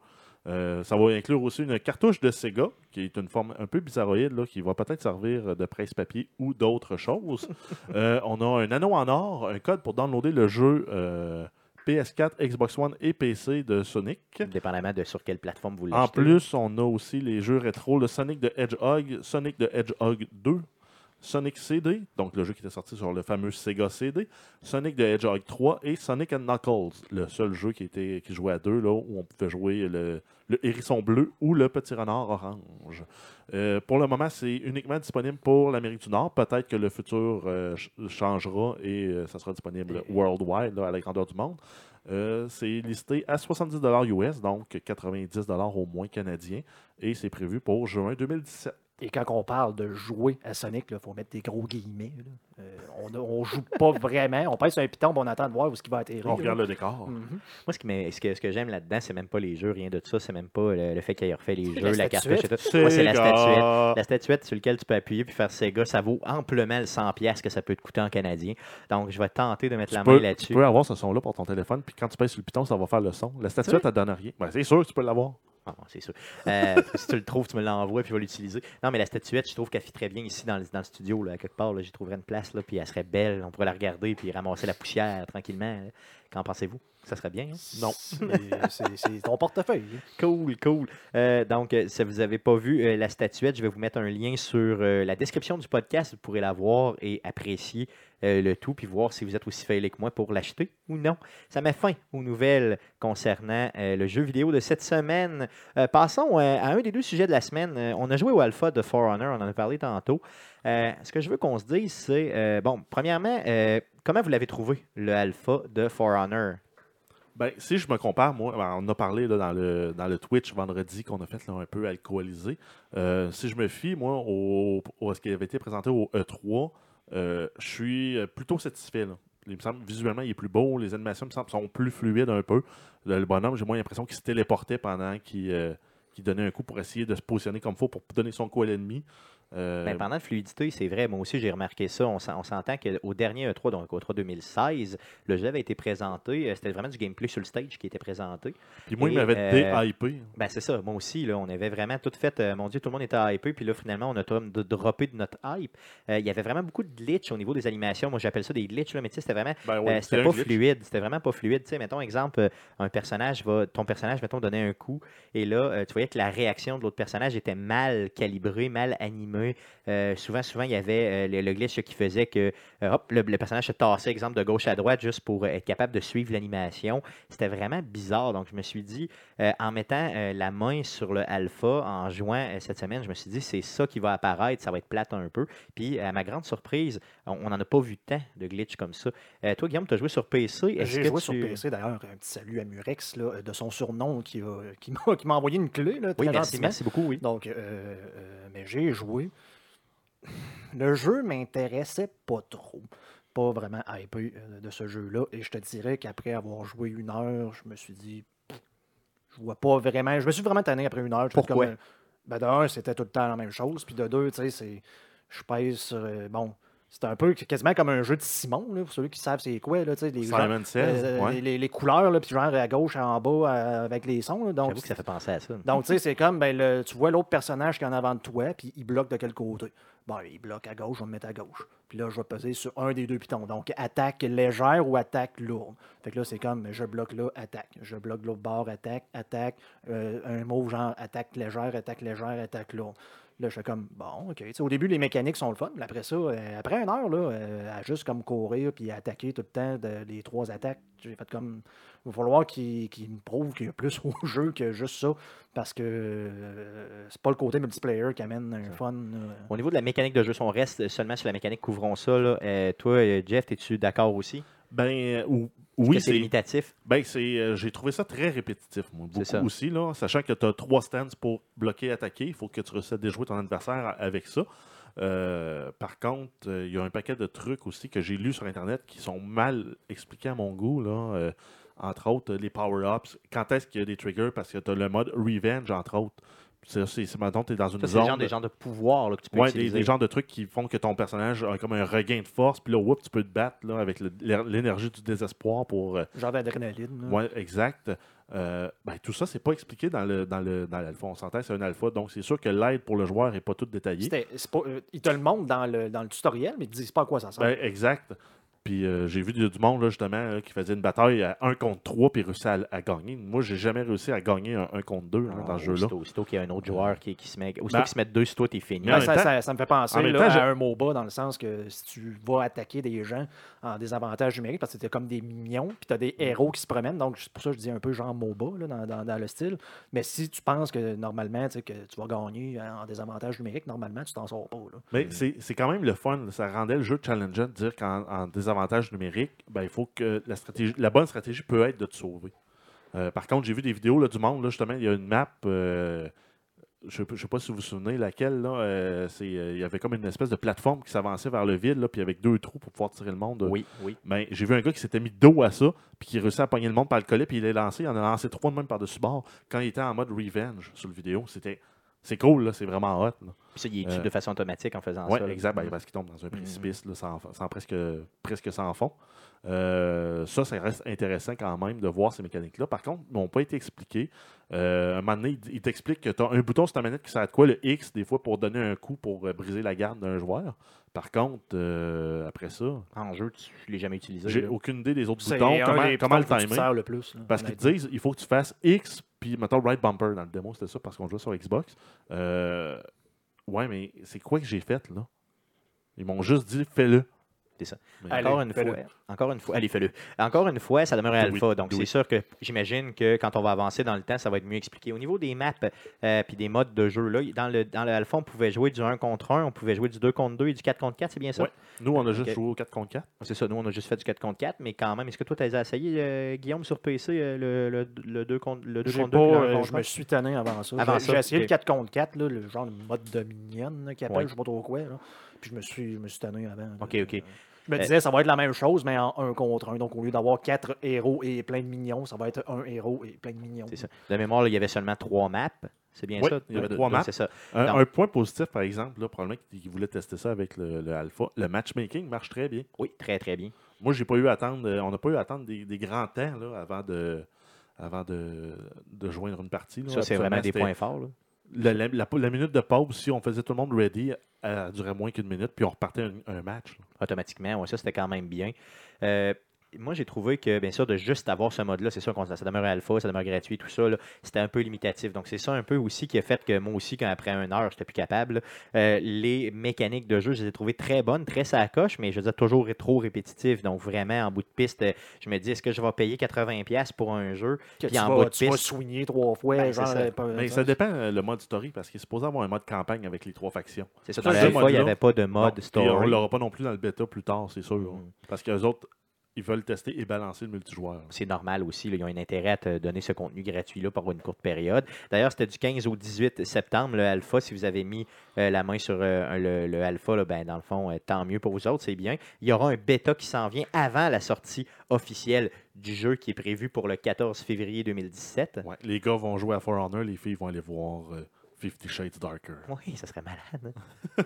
Euh, ça va inclure aussi une cartouche de Sega, qui est une forme un peu bizarroïde, là, qui va peut-être servir de presse-papier ou d'autres choses. Euh, on a un anneau en or, un code pour downloader le jeu euh, PS4, Xbox One et PC de Sonic. Dépendamment de sur quelle plateforme vous En l'achetez. plus, on a aussi les jeux rétro, le Sonic de Hedgehog, Sonic de Hedgehog 2, Sonic CD, donc le jeu qui était sorti sur le fameux Sega CD, Sonic de Hedgehog 3 et Sonic Knuckles, le seul jeu qui, était, qui jouait à deux, là, où on pouvait jouer le, hérisson bleu ou le petit renard orange. Euh, pour le moment, c'est uniquement disponible pour l'Amérique du Nord. Peut-être que le futur euh, ch- changera et euh, ça sera disponible worldwide, là, à la grandeur du monde. C'est listé à 70 US, donc 90 au moins canadiens, et c'est prévu pour juin 2017. Et quand on parle de jouer à Sonic, il faut mettre des gros guillemets. là. Euh, on, on joue pas vraiment. On pèse sur un piton, on attend de voir où ce qui va atterrir. On là. regarde le décor. Mhm. Moi, ce, qui m'est- ce que, ce que j'aime là-dedans, c'est même pas les jeux, rien de ça. C'est même pas le, le fait qu'il ait refait les jeux, la la cartouche et tout. Moi, c'est la statuette. La statuette sur laquelle tu peux appuyer puis faire Sega, ça vaut amplement le 100$ piastres que ça peut te coûter en canadien. Donc, je vais tenter de mettre la main là-dessus. tu peux avoir ce son-là pour ton téléphone, puis quand tu pèses sur le piton, ça va faire le son. La statuette, elle donne rien. Ben, c'est sûr que tu peux l'avoir. Ah, c'est sûr. Euh, si tu le trouves, tu me l'envoies puis je vais l'utiliser. Non, mais la statuette, je trouve qu'elle fit très bien ici dans le, studio, là, à quelque part. J'y trouverais une place, là, puis elle serait belle. On pourrait la regarder puis ramasser la poussière tranquillement. Qu'en pensez-vous? Ça serait bien, hein? Non. C'est ton portefeuille. Cool, cool. Euh, donc, euh, si vous n'avez pas vu euh, la statuette, je vais vous mettre un lien sur euh, la description du podcast. Vous pourrez la voir et apprécier le tout, puis voir si vous êtes aussi failé que moi pour l'acheter ou non. Ça met fin aux nouvelles concernant le jeu vidéo de cette semaine. Passons à un des deux sujets de la semaine. On a joué au Alpha de For Honor, on en a parlé tantôt. Euh, ce que je veux qu'on se dise, c'est, euh, bon, premièrement, euh, comment vous l'avez trouvé, le Alpha de For Honor? Ben, si je me compare, moi, ben, on a parlé là, dans, le, dans le Twitch vendredi qu'on a fait un peu alcoolisé. Si je me fie, moi, au, à ce qui avait été présenté au E3, euh, je suis plutôt satisfait. là. Il me semble visuellement, il est plus beau. Les animations me semblent sont plus fluides un peu. Le, bonhomme, j'ai moins l'impression qu'il se téléportait pendant qu'il donnait un coup pour essayer de se positionner comme il faut pour donner son coup à l'ennemi. Euh, Ben, pendant la fluidité, c'est vrai. Moi aussi, j'ai remarqué ça. On s'en- on s'entend qu'au dernier E3, donc au E3 2016, le jeu avait été présenté. euh, C'était vraiment du gameplay sur le stage qui était présenté. Puis moi, il m'avait euh, déhypé. Ben, c'est ça. Moi aussi, là, on avait vraiment tout fait. euh, mon Dieu, tout le monde était hypé. Puis là, finalement, on a de droppé de notre hype. Euh, il y avait vraiment beaucoup de glitch au niveau des animations. Moi, j'appelle ça des glitches. Là, mais tu sais, c'était vraiment Ben, ouais, euh, c'était pas glitch. fluide, c'était vraiment pas fluide. Tu sais, mettons, exemple, euh, un personnage va, ton personnage, mettons, donner un coup, et là, euh, tu voyais que la réaction de l'autre personnage était mal calibrée, mal animée. Euh, souvent, souvent, il y avait euh, le, le glitch qui faisait que, euh, hop, le, le personnage se tassait, exemple, de gauche à droite, juste pour être capable de suivre l'animation. C'était vraiment bizarre. Donc, je me suis dit, en mettant la main sur le alpha, en euh, cette semaine, je me suis dit, c'est ça qui va apparaître, ça va être plate un peu. Puis, à ma grande surprise, on n'en a pas vu tant de glitch comme ça. Toi, Guillaume, tu as joué sur PC. J'ai joué tu- sur PC d'ailleurs. Un petit salut à Murex là, de son surnom qui, a- qui m'a envoyé une clé. Là, Oui, très merci, gentiment. merci beaucoup, oui. Donc, euh, euh, mais j'ai joué. Le jeu m'intéressait pas trop. Pas vraiment hypé euh, de ce jeu-là. Et je te dirais qu'après avoir joué une heure, je me suis dit. Je vois pas vraiment. Je me suis vraiment tanné après une heure. Pourquoi? comme, euh, ben, de un, c'était tout le temps la même chose. Puis de deux, tu sais, c'est. Je pèse sur. euh, bon. C'est un peu quasiment comme un jeu de Simon, là, pour ceux qui savent c'est quoi, là, les, Simon Says, euh, ouais. les, les- les couleurs, puis genre à gauche, en bas, euh, avec les sons. là. donc, que ça fait penser à ça. donc, tu sais, c'est comme, ben, le- tu vois l'autre personnage qui est en avant de toi, puis il bloque de quel côté? Bon, il bloque à gauche, je vais me mettre à gauche. Puis là, je vais peser sur un des deux pitons. Donc, attaque légère ou attaque lourde. Fait que là, c'est comme, je bloque là, attaque. Je bloque l'autre bord, attaque, attaque. Euh, un mot genre attaque légère, attaque légère, attaque lourde. Là, je fais comme, bon, OK. Au début, les mécaniques sont le fun. Mais après ça, euh, après une heure, là, euh, à juste comme courir puis attaquer tout le temps de- les trois attaques, j'ai fait comme, il va falloir qu'il qu'il me prouve qu'il y a plus au jeu que juste ça. Parce que euh, c'est pas le côté multiplayer qui amène un fun. Au niveau de la mécanique de jeu, si on reste seulement sur la mécanique, couvrons ça. là. Toi, Jeff, es-tu d'accord aussi? Ben, euh, ou- oui, c'est limitatif? Ben, c'est, euh, j'ai trouvé ça très répétitif, moi. Beaucoup ça. aussi, là, sachant que tu as trois stands pour bloquer, attaquer. Il faut que tu réussisses à déjouer ton adversaire avec ça. Euh, par contre, euh, il y a un paquet de trucs aussi que j'ai lus sur Internet qui sont mal expliqués à mon goût. Là. Euh, entre autres, les power-ups. Quand est-ce qu'il y a des triggers? Parce que tu as le mode revenge, entre autres. C'est, c'est mettons, t'es dans une Ça, zone. des genres, des genres de pouvoirs là, que tu peux Ouais, des, utiliser. des genres de trucs qui font que ton personnage a comme un regain de force, puis là, whoop, tu peux te battre là, avec l'énergie du désespoir pour. euh, Genre d'adrénaline. ouais, exact. Euh, ben, tout ça, c'est pas expliqué dans, le, dans, le, dans l'alpha. On s'entend, c'est un alpha, donc c'est sûr que l'aide pour le joueur n'est pas toute détaillée. Pas- euh, ils te le montrent dans le, dans le tutoriel, mais ils te disent pas à quoi ça sert. Ben, exact. Puis euh, j'ai vu du monde, là, justement, là, qui faisait une bataille à 1 contre 3 puis réussi à, à gagner. Moi, j'ai jamais réussi à gagner un 1 contre 2 Non, dans ce jeu-là. Aussitôt, qu'il y a un autre joueur qui, qui se met. Aussitôt Ben, se mettent deux sur toi, t'es fini. ça, temps- ça- ça me fait penser là, temps, à un MOBA dans le sens que si tu vas attaquer des gens en désavantage numérique, parce que c'était comme des minions, puis tu as des Mm. héros qui se promènent, donc c'est pour ça que je dis un peu genre MOBA là, dans, dans- dans le style. Mais si tu penses que normalement, que tu vas gagner en désavantage numérique, normalement, tu t'en sors pas. Là. Mais c'est c'est quand même le fun. Ça rendait le jeu challengeant de dire qu'en en désavantage numérique, ben, il faut que la, stratégie, la bonne stratégie peut être de te sauver. Euh, par contre, j'ai vu des vidéos là, du monde, là, justement, il y a une map. euh, je ne sais pas si vous vous souvenez laquelle. Là, euh, c'est, il y avait comme une espèce de plateforme qui s'avançait vers le vide, là, puis avec deux trous pour pouvoir tirer le monde. Oui, oui. Ben, j'ai vu un gars qui s'était mis dos à ça, puis qui réussit à pogner le monde par le collet, puis il l'a lancé. Il en a lancé trois de même par-dessus bord quand il était en mode revenge sur le vidéo. C'était, c'est cool, là, c'est vraiment hot. là. Puis ça, il est Euh, de façon automatique en faisant Oui, ça. là. exact. Ben, parce qu'il tombe dans un précipice là, sans, sans presque, presque sans fond. Euh, ça, ça reste intéressant quand même de voir ces mécaniques-là. Par contre, ils n'ont pas été expliqués. Euh, un moment donné, il, il t'explique que tu as un bouton sur ta manette qui sert à quoi le X, des fois, pour donner un coup pour euh, briser la garde d'un joueur. Par contre, euh, après ça, En jeu, tu ne l'as jamais utilisé. j'ai aucune idée des autres C'est boutons. Comment, des comment le timer le plus. là, parce qu'ils te disent, il faut que tu fasses X, puis mettons right bumper dans le démo, c'était ça parce qu'on jouait sur Xbox. Ouais, mais c'est quoi que j'ai fait là? Ils m'ont juste dit, fais-le. C'est ça. Allez, Encore une fois. Encore une fois. Allez, fais-le. Encore une fois, ça demeure Oui, alpha. Donc, oui. c'est sûr que j'imagine que quand on va avancer dans le temps, ça va être mieux expliqué. Au niveau des maps euh, puis des modes de jeu, là, dans le, dans le alpha, on pouvait jouer du 1 contre 1, on pouvait jouer du 2 contre 2 et du 4 contre 4, c'est bien ça? Ouais. Nous, on a juste joué au 4 contre 4. C'est ça, nous, on a juste fait du 4 contre 4, mais quand même, est-ce que toi, tu as essayé, euh, Guillaume, sur PC, euh, le, le, le 2 contre, le 2 J'ai contre pas, 2 puis le 1 euh, contre je 1? me suis tanné avant ça. Avant J'ai- ça, J'ai essayé ok. le 4 contre 4, là, le genre de mode dominion qui appelle, Ouais. je sais pas trop quoi. Là. Puis je me suis, je me suis tanné avant. là. Ok, ok. Je me Euh, disais, ça va être la même chose, mais en un contre un. Donc, au lieu d'avoir quatre héros et plein de mignons, ça va être un héros et plein de mignons. C'est ça. De mémoire, là, il y avait seulement 3 maps. C'est bien Oui, ça? il y avait De- trois maps. C'est ça. Un, Donc- un point positif, par exemple, là, probablement qu'ils voulaient tester ça avec le, le alpha. Le matchmaking marche très bien. Oui, très, très bien. Moi, j'ai pas eu à attendre, euh, on n'a pas eu à attendre des, des grands temps là, avant de avant de, de joindre une partie. là. Ça, c'est vraiment des points forts. là. La, minute de pause, si on faisait tout le monde ready, elle durait moins qu'une minute, puis on repartait un, match. automatiquement. Ouais, ça, c'était quand même bien. Euh, moi, j'ai trouvé que, bien sûr, de juste avoir ce mode-là, c'est sûr que ça demeure alpha, ça demeure gratuit, tout ça, là, c'était un peu limitatif. Donc, c'est ça un peu aussi qui a fait que moi aussi, quand après une heure, j'étais plus capable. euh, les mécaniques de jeu, je les ai trouvées très bonnes, très sacoches, mais je veux dire, toujours trop répétitives. Donc, vraiment, en bout de piste, je me dis, est-ce que je vais payer 80$ pour un jeu? Que Puis tu, en vas, bas de tu vas piste. soigner trois fois. Ben, genre, ça. pas- Mais ça dépend euh, le mode story, parce qu'il est supposé avoir un mode campagne avec les trois factions. C'est ça, dans alpha, il n'y avait pas de mode story. on l'aura pas non plus dans le bêta plus tard, c'est sûr. Mhm. Parce que les autres, ils veulent tester et balancer le multijoueur. c'est normal aussi. là, ils ont un intérêt à te donner ce contenu gratuit-là pour une courte période. D'ailleurs, c'était du 15 au 18 septembre, le alpha. Si vous avez mis euh, la main sur euh, le, le alpha, là, ben, dans le fond, euh, tant mieux pour vous autres, c'est bien. Il y aura un bêta qui s'en vient avant la sortie officielle du jeu qui est prévu pour le 14 février 2017. Ouais, les gars vont jouer à For Honor, les filles vont aller voir Fifty Shades Darker. Oui, ça serait malade. hein.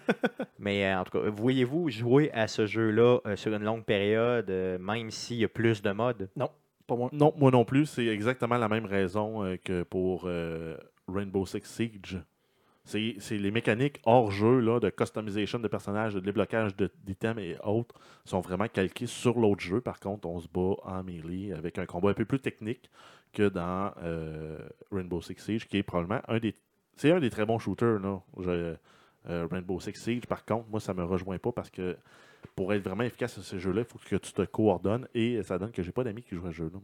Mais euh, en tout cas, voyez-vous jouer à ce jeu-là euh, sur une longue période, euh, même s'il y a plus de modes? Pas moi. Non, moi non plus. C'est exactement la même raison euh, que pour euh, Rainbow Six Siege. C'est les mécaniques hors jeu là, de customisation de personnages, de déblocage d'items et autres sont vraiment calquées sur l'autre jeu. Par contre, on se bat en melee avec un combat un peu plus technique que dans euh, Rainbow Six Siege, qui est probablement un des. C'est un des très bons shooters, là. Euh, Rainbow Six Siege, par contre, moi, ça me rejoint pas parce que pour être vraiment efficace sur ces jeux-là, il faut que tu te coordonnes et ça donne que j'ai pas d'amis qui jouent à ce jeu-là.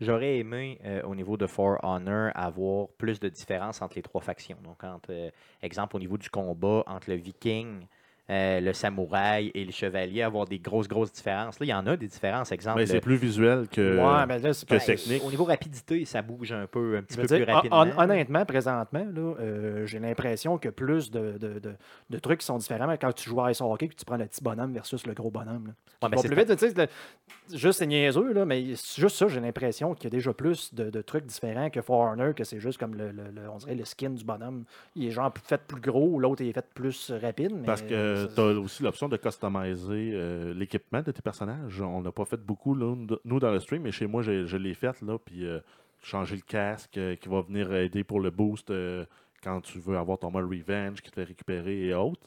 J'aurais aimé, euh, au niveau de For Honor, avoir plus de différence entre les trois factions. Donc, euh, exemple, au niveau du combat, entre le Viking, euh, le samouraï et le chevalier avoir des grosses, grosses différences. Là, il y en a des différences. Exemple, Mais c'est plus visuel que. ouais, mais là, c'est que technique. au niveau rapidité, ça bouge un peu, un petit peu plus rapidement. hon- hon- honnêtement, présentement, là, euh, j'ai l'impression que plus de, de- de- de trucs sont différents quand tu joues à Ice Hockey que tu prends le petit bonhomme versus le gros bonhomme. là. Ouais, plus vite, tu sais, le- juste c'est niaiseux, là, mais c'est juste ça, j'ai l'impression qu'il y a déjà plus de, de trucs différents que Foreigner, que c'est juste comme le, le- le- on dirait le skin du bonhomme. Il est genre fait plus gros, l'autre il est fait plus rapide. mais Parce que ça- tu as aussi l'option de customiser euh, l'équipement de tes personnages. On n'a pas fait beaucoup, là, nous, dans le stream, mais chez moi, je, je l'ai fait. Là, puis euh, changer le casque euh, qui va venir aider pour le boost euh, quand tu veux avoir ton mode revenge qui te fait récupérer et autres.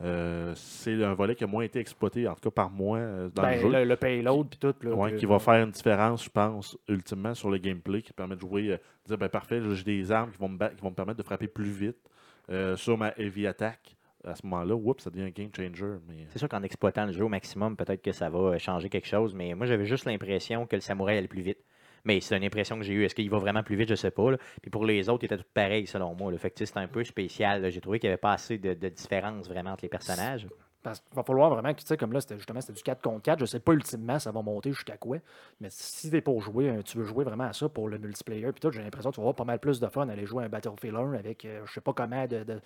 Euh, c'est un volet qui a moins été exploité, en tout cas par moi, euh, dans ben, le jeu. le, le payload puis tout. Là, Ouais, que- qui va faire une différence, je pense, ultimement, sur le gameplay, qui permet de jouer, euh, de dire, ben parfait, j'ai des armes qui vont, me qui vont me permettre de frapper plus vite euh, sur ma heavy attack. À ce moment-là, oups, ça devient un game changer. Mais... C'est sûr qu'en exploitant le jeu au maximum, peut-être que ça va euh, changer quelque chose, mais moi j'avais juste l'impression que le samouraï allait plus vite. Mais c'est une impression que j'ai eue. Est-ce qu'il va vraiment plus vite? Je sais pas. là. Puis pour les autres, il était tout pareil selon moi. là. Fait que c'est un peu spécial. J'ai trouvé qu'il n'y avait pas assez de, de différence vraiment entre les personnages. Parce qu'il va falloir vraiment que, tu sais, comme là, c'était justement c'était du 4 contre 4. Je sais pas ultimement ça va monter jusqu'à quoi. Mais si t'es pour jouer, euh, tu veux jouer vraiment à ça pour le multiplayer, puis tout, j'ai l'impression que tu vas avoir pas mal plus de fun à aller jouer à un Battlefield 1 avec euh, je sais pas comment de, de-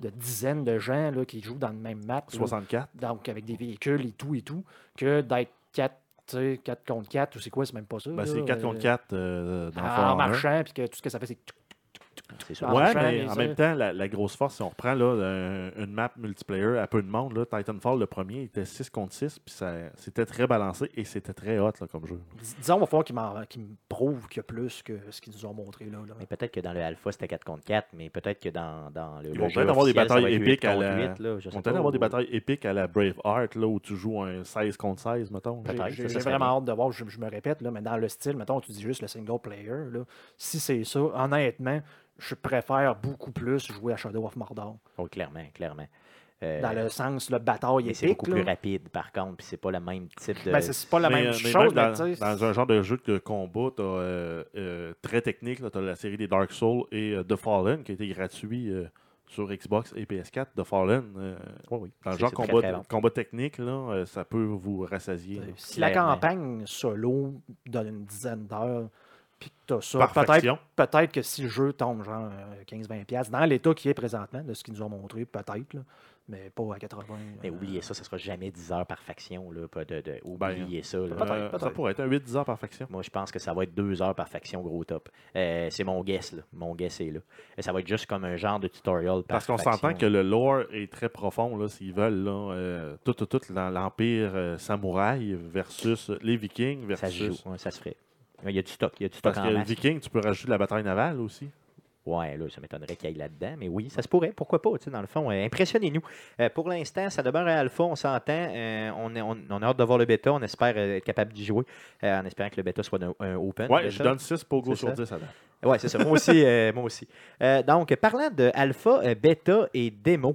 de dizaines de gens là, qui jouent dans le même map. là. 64. donc avec des véhicules et tout et tout, que d'être 4, tu sais, 4 contre 4, ou c'est quoi, c'est même pas ça. Ben, c'est 4 euh, contre 4 euh, dans en, marchant, puis que tout ce que ça fait, c'est. C'est sûr. Ah, Ouais, mais en même temps, la, la grosse force, si on reprend là, un- une map multiplayer à peu de monde, là, Titanfall, le premier, était 6 contre 6, puis ça- c'était très balancé et c'était très hot là, comme jeu. Dis- Disons, il va falloir qu'ils me prouvent qu'il y a plus que ce qu'ils nous ont montré là. là. Mais peut-être que dans le alpha, c'était 4 contre 4, mais peut-être que dans, dans le. Ils vont peut-être avoir des batailles épiques 8 à contre la- 8, là, je sais On peut avoir des batailles épiques à la Braveheart, là, où tu joues un 16 contre 16, mettons. J'ai- vraiment hâte de voir, je, je me répète, là, mais dans le style, mettons, tu dis juste le single player, là, si c'est ça, honnêtement, je préfère beaucoup plus jouer à Shadow of Mordor. Oh, clairement, clairement. Euh, Dans le sens, le bataille c'est épique. beaucoup là. plus rapide, par contre, puis c'est pas le même type de. Ben, c'est pas la Mais, même euh, mais chose, même dans, tu sais, dans un genre de jeu de combat, tu très technique. Tu as la série des Dark Souls et euh, The Fallen qui a été gratuit euh, sur Xbox et PS4. The Fallen, euh, Oui, oui. dans le genre très, combat, très combat technique, là, euh, ça peut vous rassasier. si la campagne solo donne une dizaine d'heures, puis que t'as ça, Par peut-être faction. peut-être que si le jeu tombe genre euh, 15-20$, piastres, dans l'état qui est présentement, de ce qu'ils nous ont montré, peut-être, là, mais pas à 80$. Mais euh, oubliez ça, ça sera jamais 10 heures par faction. Là, pas de, de- Ben, oubliez ça. là. Peut-être, Euh, Ça peut-être. pourrait être un 8-10 heures par faction. Moi, je pense que ça va être 2 heures par faction, gros top. Euh, c'est mon guess, là. Mon guess est là. Et ça va être juste comme un genre de tutorial par Parce qu'on s'entend que le lore est très profond, là, s'ils veulent. Là, euh, tout, tout, tout dans l'Empire euh, samouraï versus les Vikings Ça se versus. joue, ouais, ça se ferait. Il y a du stock, il y a du stock Parce en que masse? Viking, tu peux rajouter de la bataille navale aussi. Ouais, là, ça m'étonnerait qu'il y ait là-dedans, mais oui, ça se pourrait. Pourquoi pas, tu sais, dans le fond. Euh, Impressionnez-nous. Euh, pour l'instant, ça demeure un alpha, on s'entend. Euh, on, est- on, on a hâte de voir le bêta. On espère être capable d'y jouer en espérant que le bêta soit un, un open. Ouais, je donne 6 Pogo C'est sur ça. 10 à. Oui, c'est ça. Moi aussi. moi aussi. Donc, parlant de alpha, bêta et démo,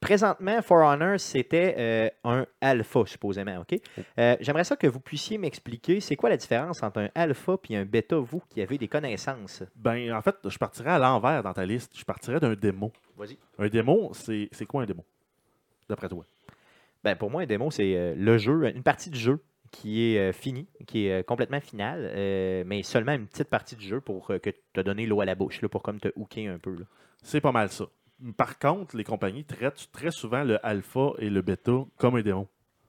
présentement, For Honor, c'était euh, un alpha, supposément. OK? Euh, J'aimerais ça que vous puissiez m'expliquer c'est quoi la différence entre un alpha et un bêta, vous qui avez des connaissances? Ben, en fait, je partirais à l'envers dans ta liste. Je partirais d'un démo. Vas-y. Un démo, c'est c'est quoi un démo? D'après toi? Ben, pour moi, un démo, c'est euh, le jeu, une partie du jeu qui est finie, qui est complètement finale, mais seulement une petite partie du jeu pour que te donner l'eau à la bouche, là, pour comme te hooker un peu. là. C'est pas mal ça. Par contre, les compagnies traitent très souvent le alpha et le bêta comme un démo.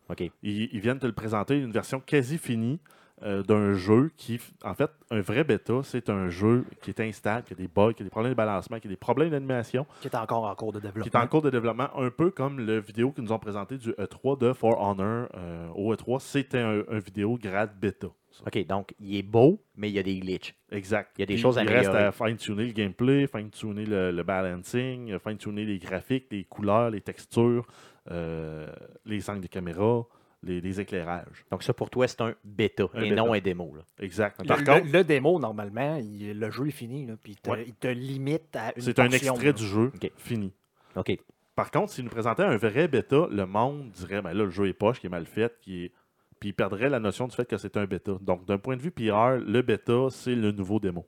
OK. Ils, ils viennent te le présenter une version quasi finie euh, d'un jeu qui, en fait, un vrai bêta, c'est un jeu qui est instable, qui a des bugs, qui a des problèmes de balancement, qui a des problèmes d'animation, qui est encore en cours de développement. qui est en cours de développement, un peu comme le vidéo qu'ils nous ont présenté du E3 de For Honor euh, au E3. C'était un, un vidéo grade bêta. Ça. OK, donc, il est beau, mais il y a des glitches. Exact. Il y a des choses à Il reste à fine-tuner le gameplay, fine-tuner le, le balancing, euh, fine-tuner les graphiques, les couleurs, les textures, euh, les angles de caméra, les, les éclairages. Donc, ça, pour toi, c'est un bêta Un et bêta. non un démo. là. Exact. Le, Par le- contre, le démo, normalement, il- le jeu est fini, là, puis il te, Ouais. il te limite à une c'est un extrait là. du jeu fini. OK. Par contre, s'il nous présentait un vrai bêta, le monde dirait ben là, le jeu est poche, qui est mal fait, qui est. Puis il perdrait la notion du fait que c'est un bêta. Donc, d'un point de vue PR, le bêta, c'est le nouveau démo.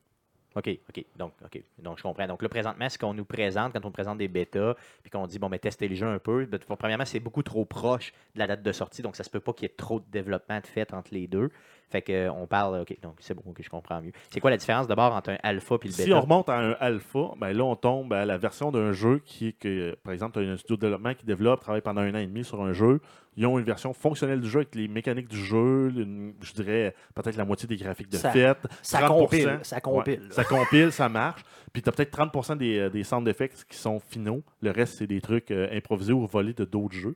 OK, OK. Donc, OK. Donc, je comprends. Donc, là, présentement, ce qu'on nous présente quand on présente des bêtas, puis qu'on dit, bon, mais testez le jeu un peu, ben, premièrement, c'est beaucoup trop proche de la date de sortie, donc ça se peut pas qu'il y ait trop de développement de fait entre les deux. Fait que, on parle, OK, donc c'est bon, OK, je comprends mieux. C'est quoi la différence d'abord entre un alpha et le bêta? Si on remonte à un alpha, ben là, on tombe à la version d'un jeu qui est que, par exemple, tu as un studio de développement qui développe, travaille pendant un an et demi sur un jeu. Ils ont une version fonctionnelle du jeu avec les mécaniques du jeu, une- je dirais peut-être la moitié des graphiques de Ça- fête. Ça 30%, compile. Ça ouais, compile. ça compile, ça marche. Puis tu as peut-être 30% des, euh, des sound effects qui sont finaux. Le reste, c'est des trucs euh, improvisés ou volés de d'autres jeux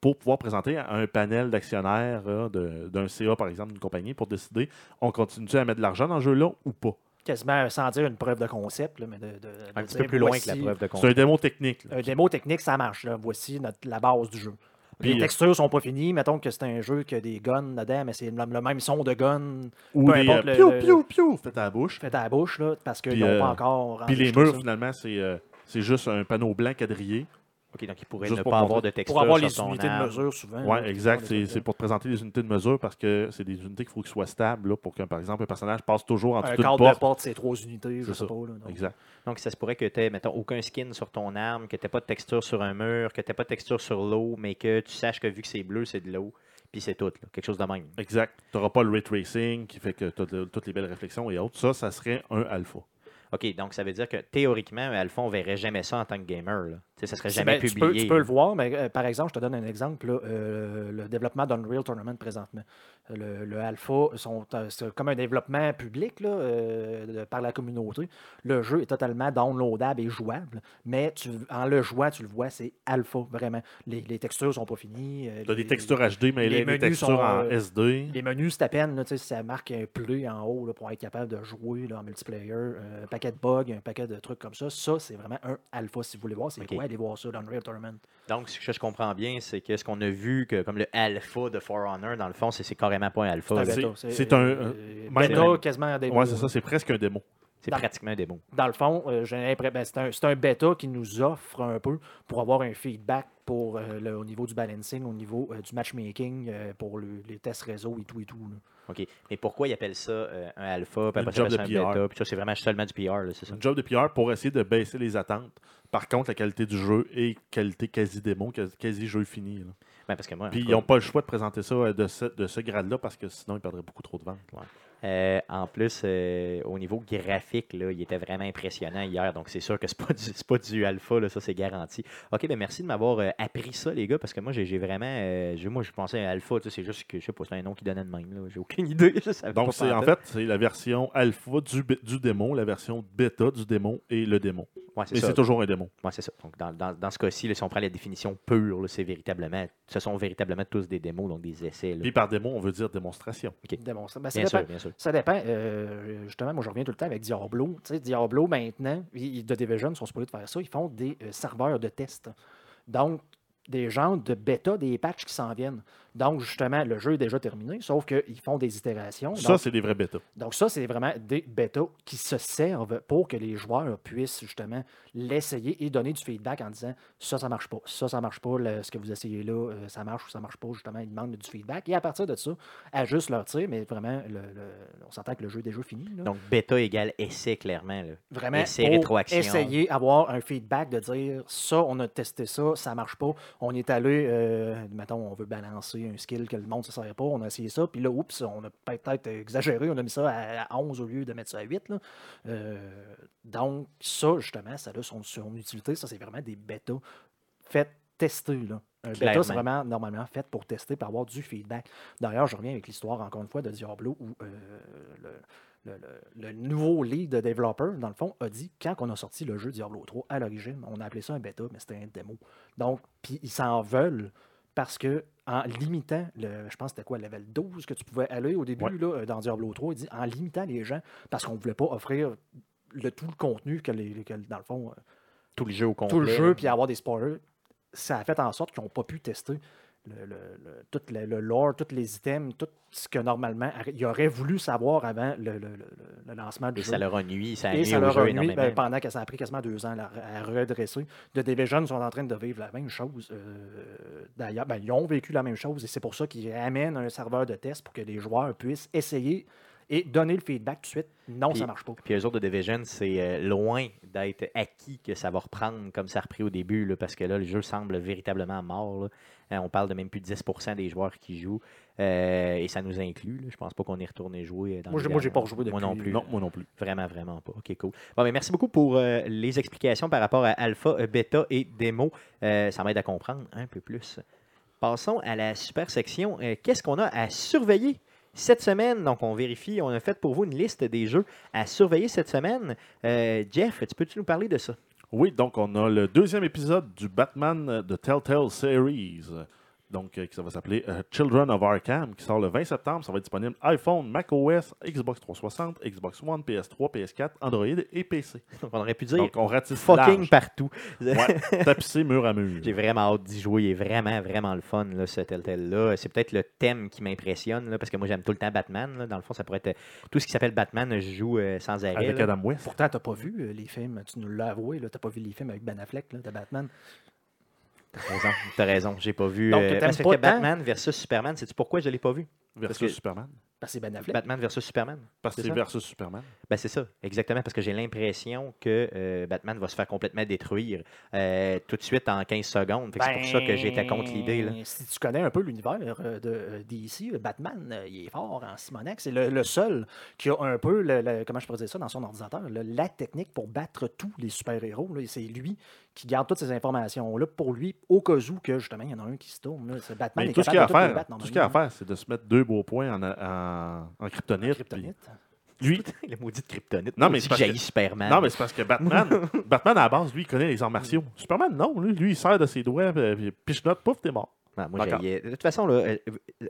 pour pouvoir présenter à un panel d'actionnaires euh, de- d'un CA, par exemple, d'une compagnie, pour décider on continue à mettre de l'argent dans le jeu-là ou pas? Quasiment sans dire une preuve de concept, là, mais de, de- de Un petit dire, peu plus loin que la preuve de C'est un concept. démo technique. là. Un démo technique, ça marche. là. Voici notre- la base du jeu. Puis, les euh, textures sont pas finies. Mettons que c'est un jeu qui a des guns dedans, mais c'est le, même son de gun Ou peu des importe euh, le- piou, piou, piou, fait à la bouche. fait à la bouche, là, parce qu'ils n'ont euh, pas encore. Puis les murs, ça. finalement, c'est euh, c'est juste un panneau blanc quadrillé. OK, donc il pourrait Juste ne pour pas avoir de texture Pour avoir les unités de mesure, souvent. Oui, exact. C'est pour te présenter les unités de mesure parce que c'est des unités qu'il faut qu'ils soient stables là, pour que, par exemple, un personnage passe toujours en Un dessous d'une cadre porte. de porte, c'est trois unités, je C'est sais ça. pas. Là, donc. Exact. Donc, ça se pourrait que tu aies, mettons, aucun skin sur ton arme, que tu pas de texture sur un mur, que tu pas de texture sur l'eau, mais que tu saches que vu que c'est bleu, c'est de l'eau, puis c'est tout. là. Quelque chose de même. Exact. Tu n'auras pas le ray tracing qui fait que tu as toutes les belles réflexions et autres. Ça, ça serait un alpha. OK, donc ça veut dire que théoriquement, alpha, on verrait jamais ça en tant que gamer. Là. Ça serait jamais ben, tu, peux, tu peux là. le voir, mais euh, par exemple, je te donne un exemple. là, euh, le développement d'Unreal Tournament présentement. Le, le alpha, sont, euh, c'est comme un développement public là, euh, de- par la communauté. Le jeu est totalement downloadable et jouable, mais tu, en le jouant, tu le vois, c'est alpha, vraiment. Les, les textures sont pas finies. euh, Tu as des textures HD, mais les les, menus textures sont, en euh, SD. Les menus, c'est à peine, là, tu sais, ça marque un play en haut là, pour être capable de jouer là, en multiplayer. euh, un paquet de bugs, un paquet de trucs comme ça. Ça, c'est vraiment un alpha. Si vous voulez voir, c'est Ok. quoi? Allez voir ça dans Unreal Tournament? Donc, ce que je comprends bien, c'est que ce qu'on a vu que comme le alpha de For Honor, dans le fond, c'est carrément pas un alpha. C'est un euh, bêta, même- quasiment un démo. Ouais, c'est ça. C'est presque un démo. C'est pratiquement un démo. Dans le fond, euh, j'ai l'impression- ben, c'est un, c'est un bêta qui nous offre un peu pour avoir un feedback pour, euh, le- au niveau du balancing, au niveau euh, du matchmaking, euh, pour le- les tests réseau et tout et tout. là. OK. Mais pourquoi ils appellent ça euh, un alpha, puis après ça, job de ça un PR. bêta, puis ça, c'est vraiment seulement du PR, c'est ça? Un job de PR pour essayer de baisser les attentes. Par contre, la qualité du jeu est qualité quasi démo, quasi, quasi jeu fini. là. Ben, parce que moi, Puis ils n'ont pas le choix de présenter ça euh, de ce, de ce grade-là parce que sinon ils perdraient beaucoup trop de ventes. Euh, en plus, euh, au niveau graphique, là, il était vraiment impressionnant hier. Donc, c'est sûr que c'est pas du, c'est pas du alpha, là, ça c'est garanti. OK, ben merci de m'avoir euh, appris ça, les gars, parce que moi, j'ai vraiment. euh, moi, je pensais à alpha, tu sais, c'est juste que je sais pas, c'est un nom qui donnait de même. J'ai aucune idée. Donc c'est en fait c'est la version alpha du, du démon, la version bêta du démon et le démon. Ouais, ça. c'est toujours un démon. Ouais, c'est ça. Donc, dans, dans- dans ce cas-ci, si on prend la définition pure, c'est véritablement. Ce sont véritablement tous des démos, donc des essais. là. Puis par démon, on veut dire démonstration. Démonstrer. Ben, Bien sûr, bien sûr. Ça dépend. euh, justement, moi, je reviens tout le temps avec Diablo. Diablo, maintenant, ils- de Division sont supposés de faire ça. Ils font des euh, serveurs de test. Donc, des gens de bêta, des patchs qui s'en viennent. Donc, justement, le jeu est déjà terminé, sauf qu'ils font des itérations. Ça, c'est des vrais bêtas. donc ça, c'est vraiment des bêtas qui se servent pour que les joueurs puissent justement l'essayer et donner du feedback en disant ça, ça marche pas, ça, ça marche pas, le- ce que vous essayez là, euh, ça marche ou ça marche pas. Justement, ils demandent du feedback et à partir de ça, ajustent leur tir, mais vraiment, le- le- on s'entend que le jeu est déjà fini. là. Donc, bêta égale essai, clairement. Là. Vraiment, essai, pour rétroaction. essayer avoir un feedback de dire ça, on a testé ça, ça marche pas. On est allé, euh, mettons, on veut balancer un skill que le monde ne sert pas, on a essayé ça, puis là, oups, on a peut-être exagéré, on a mis ça à, à 11 au lieu de mettre ça à 8. là. Euh, donc, ça, justement, ça a son, son utilité. Ça, c'est vraiment des bêtas faites tester. Là. Un bêta, c'est vraiment normalement fait pour tester, pour avoir du feedback. D'ailleurs, je reviens avec l'histoire, encore une fois, de Diablo, où euh, le, le- le- le nouveau lead de développeur, dans le fond, a dit quand on a sorti le jeu Diablo 3, à l'origine, on a appelé ça un bêta, mais c'était un démo. Donc, puis ils s'en veulent parce que en limitant, le, je pense que c'était quoi, le level 12 que tu pouvais aller au début Ouais. là, euh, dans Diablo 3, il dit en limitant les gens, parce qu'on ne voulait pas offrir le, tout le contenu que, les, que, dans le fond, euh, Tout le jeu au complet. tout le jeu, puis avoir des spoilers, ça a fait en sorte qu'ils n'ont pas pu tester le, le- le- tout le, le lore, tous les items, tout ce que normalement ils auraient voulu savoir avant le, le- le- le lancement du Et jeu. ça leur a nuit, ça a Et nuit ça leur a nuit ben, pendant que ça a pris quasiment deux ans là, à redresser. The Division sont en train de vivre la même chose. euh, D'ailleurs, ben, ils ont vécu la même chose et c'est pour ça qu'ils amènent un serveur de test pour que les joueurs puissent essayer et donner le feedback tout de suite. Non, Puis- ça marche pas. Puis eux autres de Division, c'est euh, loin d'être acquis que ça va reprendre comme ça a repris au début, là, parce que là, le jeu semble véritablement mort. là. Euh, on parle de même plus de 10% des joueurs qui jouent, euh, et ça nous inclut. là. Je pense pas qu'on est retourné jouer. Dans Moi, les j'ai- moi, j'ai pas rejoué Moi non depuis, plus. Non, moi non plus. Vraiment, vraiment pas. OK, cool. Bon, mais merci beaucoup pour euh, les explications par rapport à alpha, bêta et démo. Euh, ça m'aide à comprendre un peu plus. Passons à la super section. Euh, Qu'est-ce qu'on a à surveiller? Cette semaine? Donc, on vérifie. On a fait pour vous une liste des jeux à surveiller cette semaine. Euh, Jeff, tu peux-tu nous parler de ça? Oui, donc on a le deuxième épisode du Batman de Telltale Series. Donc, euh, qui ça va s'appeler euh, Children of Arkham, qui sort le 20 septembre. Ça va être disponible iPhone, macOS, Xbox 360, Xbox One, PS3, PS4, Android et PC. Donc, on aurait pu dire Donc, on ratisse fucking large. partout. Ouais, tapissé mur à mur. J'ai vraiment hâte d'y jouer. Il est vraiment, vraiment le fun, là, ce Telltale-là. C'est peut-être le thème qui m'impressionne, là, parce que moi, j'aime tout le temps Batman. là. Dans le fond, ça pourrait être tout ce qui s'appelle Batman, je joue euh, sans arrêt. Avec là. Adam West. Pourtant, t'as pas vu euh, les films, tu nous l'as avoué, tu n'as pas vu les films avec Ben Affleck là, de Batman. T'as raison, t'as raison, j'ai pas vu. Donc, euh, parce que pas tant? Batman versus Superman, sais-tu pourquoi je l'ai pas vu? Versus que- Superman. Parce que c'est Ben Affleck. Batman versus Superman. Parce que C'est c'est versus Superman. Ben c'est ça, exactement, parce que j'ai l'impression que euh, Batman va se faire complètement détruire euh, tout de suite en 15 secondes. Que C'est pour ça que j'étais contre l'idée. là. Ben, Si tu connais un peu l'univers euh, de DC, euh, Batman, il est fort en Simonac. C'est le, le seul qui a un peu, le- le- comment je pourrais dire ça, dans son ordinateur, le- la technique pour battre tous les super-héros. là. C'est lui qui garde toutes ces informations-là pour lui, au cas où que justement, il y en a un qui se tourne. là. C'est Batman Mais est tout ce qu'il y a à de faire, battre tout ce qu'il a à faire, c'est de se mettre deux beaux points en, en, en kryptonite. En kryptonite. puis Lui, le maudit kryptonite. Non, mais c'est parce que que- j'haïs Superman. Non, mais c'est parce que Batman, Batman à la base, lui, il connaît les arts martiaux. Superman, non. Lui, lui il sert de ses doigts, puis puis piche-note, pouf, t'es mort. Non, moi, De toute façon, là, euh,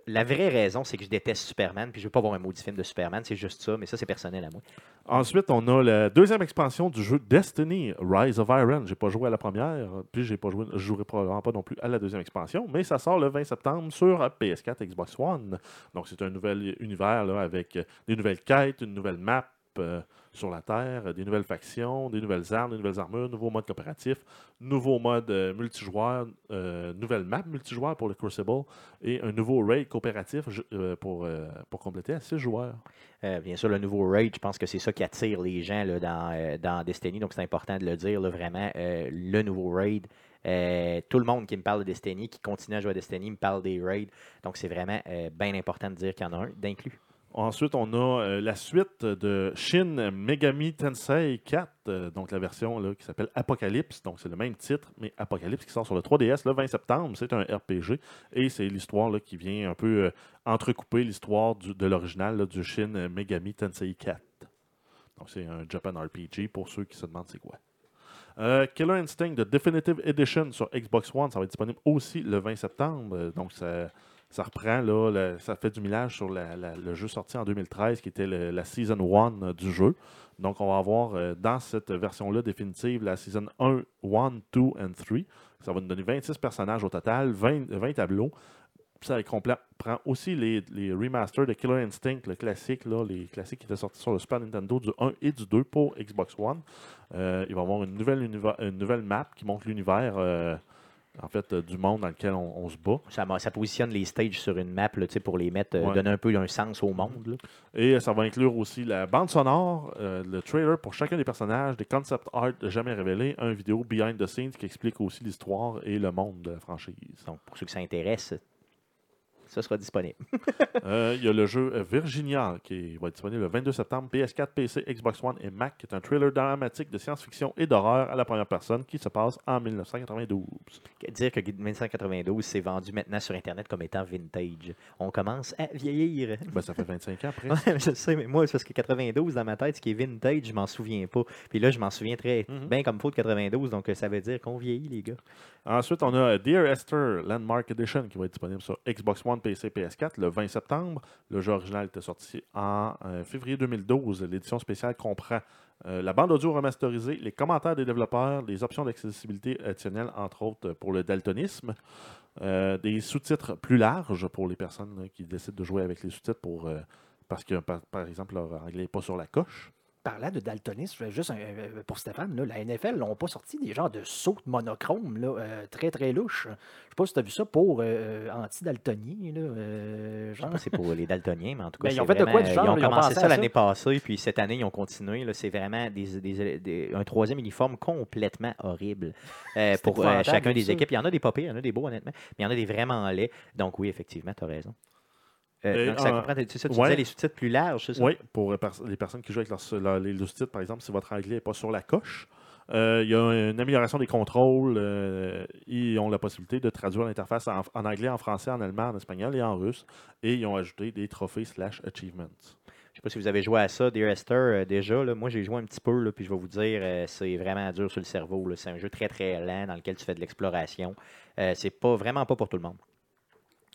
la vraie raison, c'est que je déteste Superman, puis je veux pas voir un maudit film de Superman, c'est juste ça, mais ça, c'est personnel à moi. Ensuite, on a la deuxième expansion du jeu Destiny, Rise of Iron. J'ai pas joué à la première, puis j'ai pas joué, je jouerai probablement pas non plus à la deuxième expansion, mais ça sort le 20 septembre sur PS4, Xbox One. Donc, c'est un nouvel univers là, avec euh, des nouvelles quêtes, une nouvelle map euh, sur la Terre, des nouvelles factions, des nouvelles armes, des nouvelles armures, nouveau mode coopératif, nouveau mode euh, multijoueur, euh, nouvelle map multijoueur pour le Crucible et un nouveau raid coopératif euh, pour, euh, pour compléter à 6 joueurs. Bien sûr, le nouveau raid, je pense que c'est ça qui attire les gens dans, dans Destiny, donc c'est important de le dire, vraiment, le nouveau raid. tout le monde qui me parle de Destiny, qui continue à jouer à Destiny, me parle des raids. Donc, c'est vraiment bien important de dire qu'il y en a un d'inclus. Ensuite, on a euh, la suite de Shin Megami Tensei 4, euh, donc la version qui s'appelle Apocalypse. Donc, c'est le même titre, mais Apocalypse qui sort sur le 3DS le 20 septembre. C'est un RPG et c'est l'histoire qui vient un peu euh, entrecouper l'histoire de l'original du Shin Megami Tensei 4. Donc, c'est un Japan RPG pour ceux qui se demandent c'est quoi. Killer Instinct de Definitive Edition sur Xbox One, ça va être disponible aussi le 20 septembre. Donc, ça, ça reprend, là, ça fait du millage sur le jeu sorti en 2013, qui était la Season 1 euh, du jeu. Donc, on va avoir euh, dans cette version-là définitive la Season 1, 1, 2 et 3. Ça va nous donner 26 personnages au total, 20, 20 tableaux. Ça prend aussi les, remasters de Killer Instinct, le classique, là, les classiques qui étaient sortis sur le Super Nintendo du 1 et du 2 pour Xbox One. Euh, il va y avoir une nouvelle, map qui montre l'univers en fait, euh, du monde dans lequel on, on se bat. Ça, positionne les stages sur une map là, pour les mettre, euh, Ouais. donner un peu un sens au monde. là. Et euh, ça va inclure aussi la bande sonore, euh, le trailer pour chacun des personnages, des concept art jamais révélés, un vidéo behind the scenes qui explique aussi l'histoire et le monde de la franchise. Donc, pour ceux qui s'intéressent, ça sera disponible. Euh, Il y a le jeu Virginia qui va être disponible le 22 septembre, PS4, PC, Xbox One et Mac, qui est un thriller dramatique de science-fiction et d'horreur à la première personne qui se passe en 1992. Dire que 1992 s'est vendu maintenant sur Internet comme étant vintage. On commence à vieillir. Ben, ça fait 25 ans après. Ouais, je sais, mais moi, c'est parce que 92, dans ma tête, ce qui est vintage, je m'en souviens pas. Puis là, je m'en souviens très Mhm. bien comme faut de 92, donc euh, ça veut dire qu'on vieillit, les gars. Ensuite, on a Dear Esther Landmark Edition qui va être disponible sur Xbox One, PC, PS4 le 20 septembre. Le jeu original était sorti en euh, février 2012. L'édition spéciale comprend euh, la bande audio remasterisée, les commentaires des développeurs, les options d'accessibilité additionnelles, entre autres pour le daltonisme, euh, des sous-titres plus larges pour les personnes qui décident de jouer avec les sous-titres pour, parce que, par, par exemple, leur anglais n'est pas sur la coche. Parlant de daltonisme, juste un- euh, pour Stéphane, là, la NFL n'ont pas sorti des genres de sauts de monochrome là, euh, très très louches. Je sais pas si tu as vu ça pour euh, anti-daltonien. euh, Je sais genre. pas si c'est pour les daltoniens, mais en tout cas, Ben, ils ont fait de quoi du genre, Ils ont ils ont commencé ça l'année passée, puis cette année, ils ont continué. C'est vraiment des, des- des- un troisième uniforme complètement horrible euh, pour euh, chacun des ça. équipes. Il y en a des pas pires, il y en a des beaux, honnêtement, mais il y en a des vraiment laids. Donc, oui, effectivement, tu as raison. Euh, donc, ça comprend, ça, tu ouais. disais les sous-titres plus larges, c'est ça? Oui, pour les personnes qui jouent avec leur- leur- les sous-titres, par exemple, si votre anglais n'est pas sur la coche, euh, il y a une amélioration des contrôles. euh, ils ont la possibilité de traduire l'interface en, en anglais, en français, en allemand, en espagnol et en russe. Et ils ont ajouté des trophées slash achievements. Je sais pas si vous avez joué à ça, Dear Esther, euh, déjà. là. moi, j'ai joué un petit peu, là, puis je vais vous dire, c'est vraiment dur sur le cerveau. C'est un jeu très, très lent dans lequel tu fais de l'exploration. C'est pas vraiment pas pour tout le monde.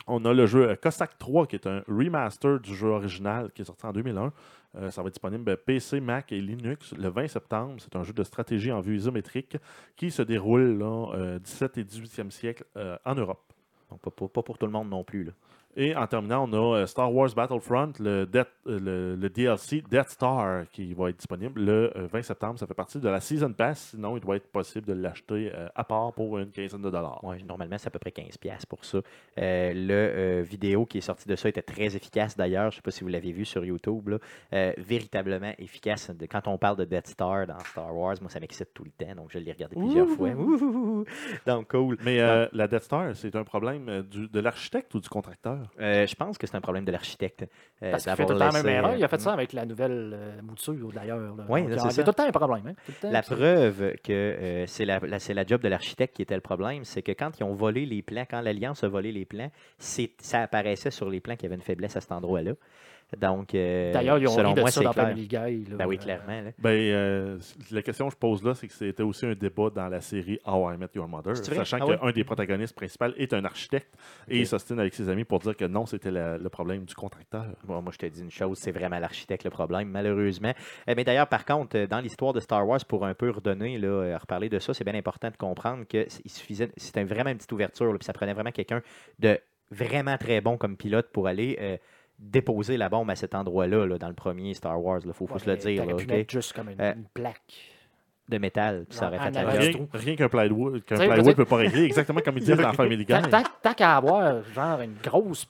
On a le jeu euh, Cossack 3, qui est un remaster du jeu original qui est sorti en 2001. Euh, ça va être disponible euh, PC, Mac et Linux le 20 septembre. C'est un jeu de stratégie en vue isométrique qui se déroule là, euh, 17 et 18e siècle euh, en Europe. Donc, pas, pas pour tout le monde non plus. Là. Et en terminant, on a euh, Star Wars Battlefront, le, Death- euh, le, le DLC Death Star qui va être disponible le euh, 20 septembre. Ça fait partie de la Season Pass. Sinon, il doit être possible de l'acheter euh, à part pour une quinzaine de dollars. Ouais, normalement, c'est à peu près 15$ pour ça. Euh, le euh, vidéo qui est sorti de ça était très efficace d'ailleurs. Je ne sais pas si vous l'avez vu sur YouTube. là. Euh, véritablement efficace. Quand on parle de Death Star dans Star Wars, moi, ça m'excite tout le temps. Donc, je l'ai regardé plusieurs fois. Ouh! Donc, cool. Mais euh, la Death Star, c'est un problème euh, du- de l'architecte ou du contracteur? Euh, je pense que c'est un problème de l'architecte. euh, Parce qu'il fait d'avoir tout le temps la même erreur. euh, Il a fait ça avec la nouvelle euh, mouture, d'ailleurs. Oui, c'est tout le temps un problème. hein, temps, La preuve que euh, c'est la, la- job de l'architecte qui était le problème, c'est que quand ils ont volé les plans, quand l'Alliance a volé les plans, ça apparaissait sur les plans qu'il y avait une faiblesse à cet endroit-là. Donc, euh, D'ailleurs, ils ont selon moi, ça c'est dans clair. Family Guy. là. Ben oui, clairement. là. ben, euh, La question que je pose là, c'est que c'était aussi un débat dans la série How I Met Your Mother, sachant Ah qu'un des protagonistes principaux est un architecte et il s'ostine avec ses amis pour dire que non, c'était la- le problème du contracteur. Bon, moi, je te dis une chose, c'est vraiment l'architecte le problème, malheureusement. Mais d'ailleurs, par contre, dans l'histoire de Star Wars, pour un peu redonner, là, euh, reparler de ça, c'est bien important de comprendre que c- il suffisait, c'était vraiment une petite ouverture, là, puis ça prenait vraiment quelqu'un de vraiment très bon comme pilote pour aller euh, déposer la bombe à cet endroit-là, là, dans le premier Star Wars. Il faut, faut ouais, se le dire. là, pu OK? mettre juste comme une, Euh, une plaque. De métal, puis ça aurait fait. Rien, rien qu'un plywood, qu'un ne peut pas régler, exactement comme ils disent dans Family Guy. Tant, tant- qu'à avoir genre une grosse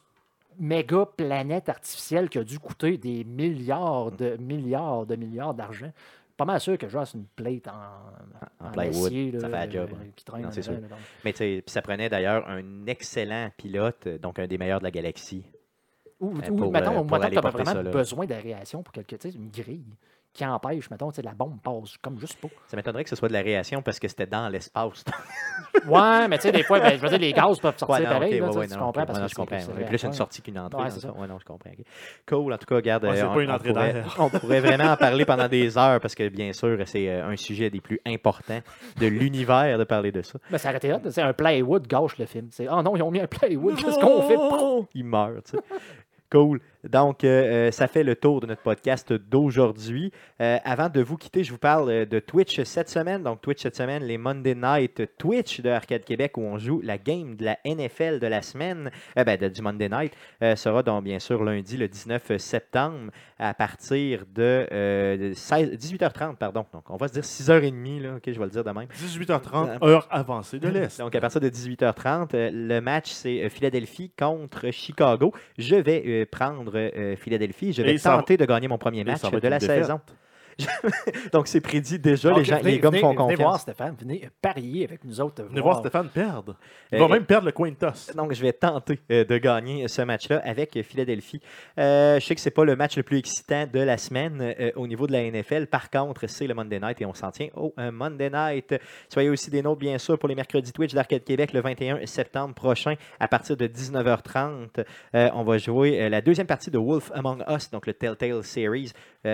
méga planète artificielle qui a dû coûter des milliards de milliards de milliards d'argent, pas mal sûr que genre c'est une plate en, En plywood, acier, là, ça fait la job, euh, qui traîne Non, en c'est avant, sûr. là, donc. Mais tu sais, puis ça prenait d'ailleurs un excellent pilote, euh, donc un des meilleurs de la galaxie. Ou, Euh, ou euh, que tu as porter vraiment ça, besoin d'aération pour quelque chose, une grille qui empêche, mettons, tu sais, la bombe passe comme juste pas. Ça m'étonnerait que ce soit de la réaction parce que c'était dans l'espace. Ouais, mais tu sais, des fois, ben, je veux dire, les gaz peuvent sortir Ouais, non, pareil, ok, là, ouais, tu sais, ouais, tu non, comprends, ok, parce ouais, non, que je comprends. c'est- ouais. c'est Plus une sortie qu'une entrée. Ouais, ça. ça. Ouais, non, je comprends. Cool. En tout cas, regarde, Ouais, c'est euh, pas on, une on entrée pourrait, d'air. on pourrait vraiment en parler pendant des heures parce que, bien sûr, c'est euh, un sujet des plus importants de l'univers de parler de ça. Mais ça arrêtait là. C'est un plywood gâche le film. C'est, oh non, ils ont mis un plywood, qu'est-ce qu'on fait? Il meurt, tu sais. Cool. Donc, euh, euh, ça fait le tour de notre podcast d'aujourd'hui. Euh, avant de vous quitter, je vous parle de Twitch cette semaine. Donc, Twitch cette semaine, les Monday Night Twitch de Arcade Québec où on joue la game de la NFL de la semaine, euh, ben, de- du Monday Night, sera donc bien sûr lundi le 19 septembre à partir de, euh, de 16 18h30. Pardon. Donc, on va se dire 6h30. Là. OK, je vais le dire de même. 18h30, heure avancée de l'Est. Donc, à partir de 18h30, euh, le match, c'est Philadelphie contre Chicago. Je vais prendre Philadelphie. Je vais tenter de gagner mon premier match de la défaite. saison. Donc, c'est prédit déjà. Donc, les, gens, venez- les gars me venez- font Venez voir confiance. Stéphane, venez parier avec nous autres. Venez voir Stéphane perdre. Il Euh, va même perdre le coin toss. Donc, je vais tenter euh, de gagner ce match-là avec Philadelphie. Euh, je sais que c'est pas le match le plus excitant de la semaine euh, au niveau de la NFL. Par contre, c'est le Monday Night et on s'en tient au Monday Night. Soyez aussi des nôtres, bien sûr, pour les mercredis Twitch d'Arcade Québec le 21 septembre prochain à partir de 19h30. Euh, on va jouer la deuxième partie de Wolf Among Us, donc le Telltale Series euh,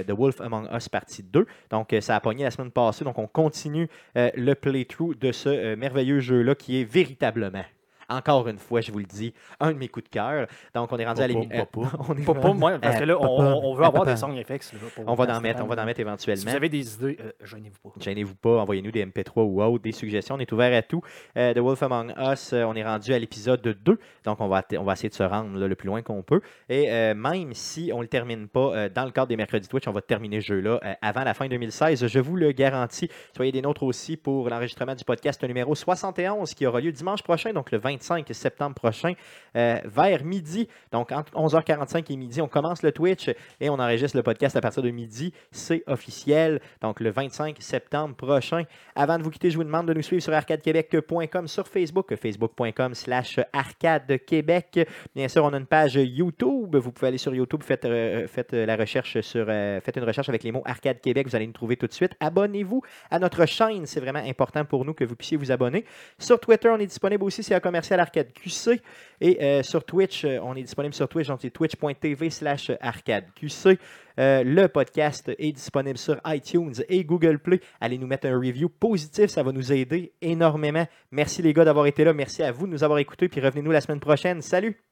euh, de Wolf Among Us partie 2. Donc, euh, ça a pogné la semaine passée. Donc, on continue euh, le playthrough de ce euh, merveilleux jeu-là qui est véritablement encore une fois, je vous le dis, un de mes coups de cœur. Donc, on est rendu à l'émission. papa. on est Pas, pas moi, parce que là, on, on veut avoir des song effects. là, pour On va en mettre, on va en mettre Si éventuellement. vous avez des idées, euh, gênez-vous pas. Gênez-vous pas, envoyez-nous des MP3 ou autres, des suggestions. On est ouvert à tout. Euh, The Wolf Among Us, euh, on est rendu à l'épisode 2. Donc, on va, on va essayer de se rendre là, le plus loin qu'on peut. Et euh, même si on ne le termine pas euh, dans le cadre des mercredis Twitch, on va terminer ce jeu-là euh, avant la fin 2016. Je vous le garantis. Soyez des nôtres aussi pour l'enregistrement du podcast numéro 71 qui aura lieu dimanche prochain, donc le 25 septembre prochain, euh, vers midi. Donc, entre 11h45 et midi, on commence le Twitch et on enregistre le podcast à partir de midi. C'est officiel. Donc, le 25 septembre prochain. Avant de vous quitter, je vous demande de nous suivre sur arcadequebec.com, sur Facebook, facebook.com slash arcadequebec. Bien sûr, on a une page YouTube. Vous pouvez aller sur YouTube, faites, euh, faites la recherche sur, euh, faites une recherche avec les mots Arcade Québec. Vous allez nous trouver tout de suite. Abonnez-vous à notre chaîne. C'est vraiment important pour nous que vous puissiez vous abonner. Sur Twitter, on est disponible aussi. C'est un commercial Arcade QC. Et euh, sur Twitch, euh, on est disponible sur Twitch. Donc, c'est twitch.tv slash arcade QC. Euh, le podcast est disponible sur iTunes et Google Play. Allez nous mettre un review positif, ça va nous aider énormément. Merci les gars d'avoir été là. Merci à vous de nous avoir écoutés. Puis revenez-nous la semaine prochaine. Salut!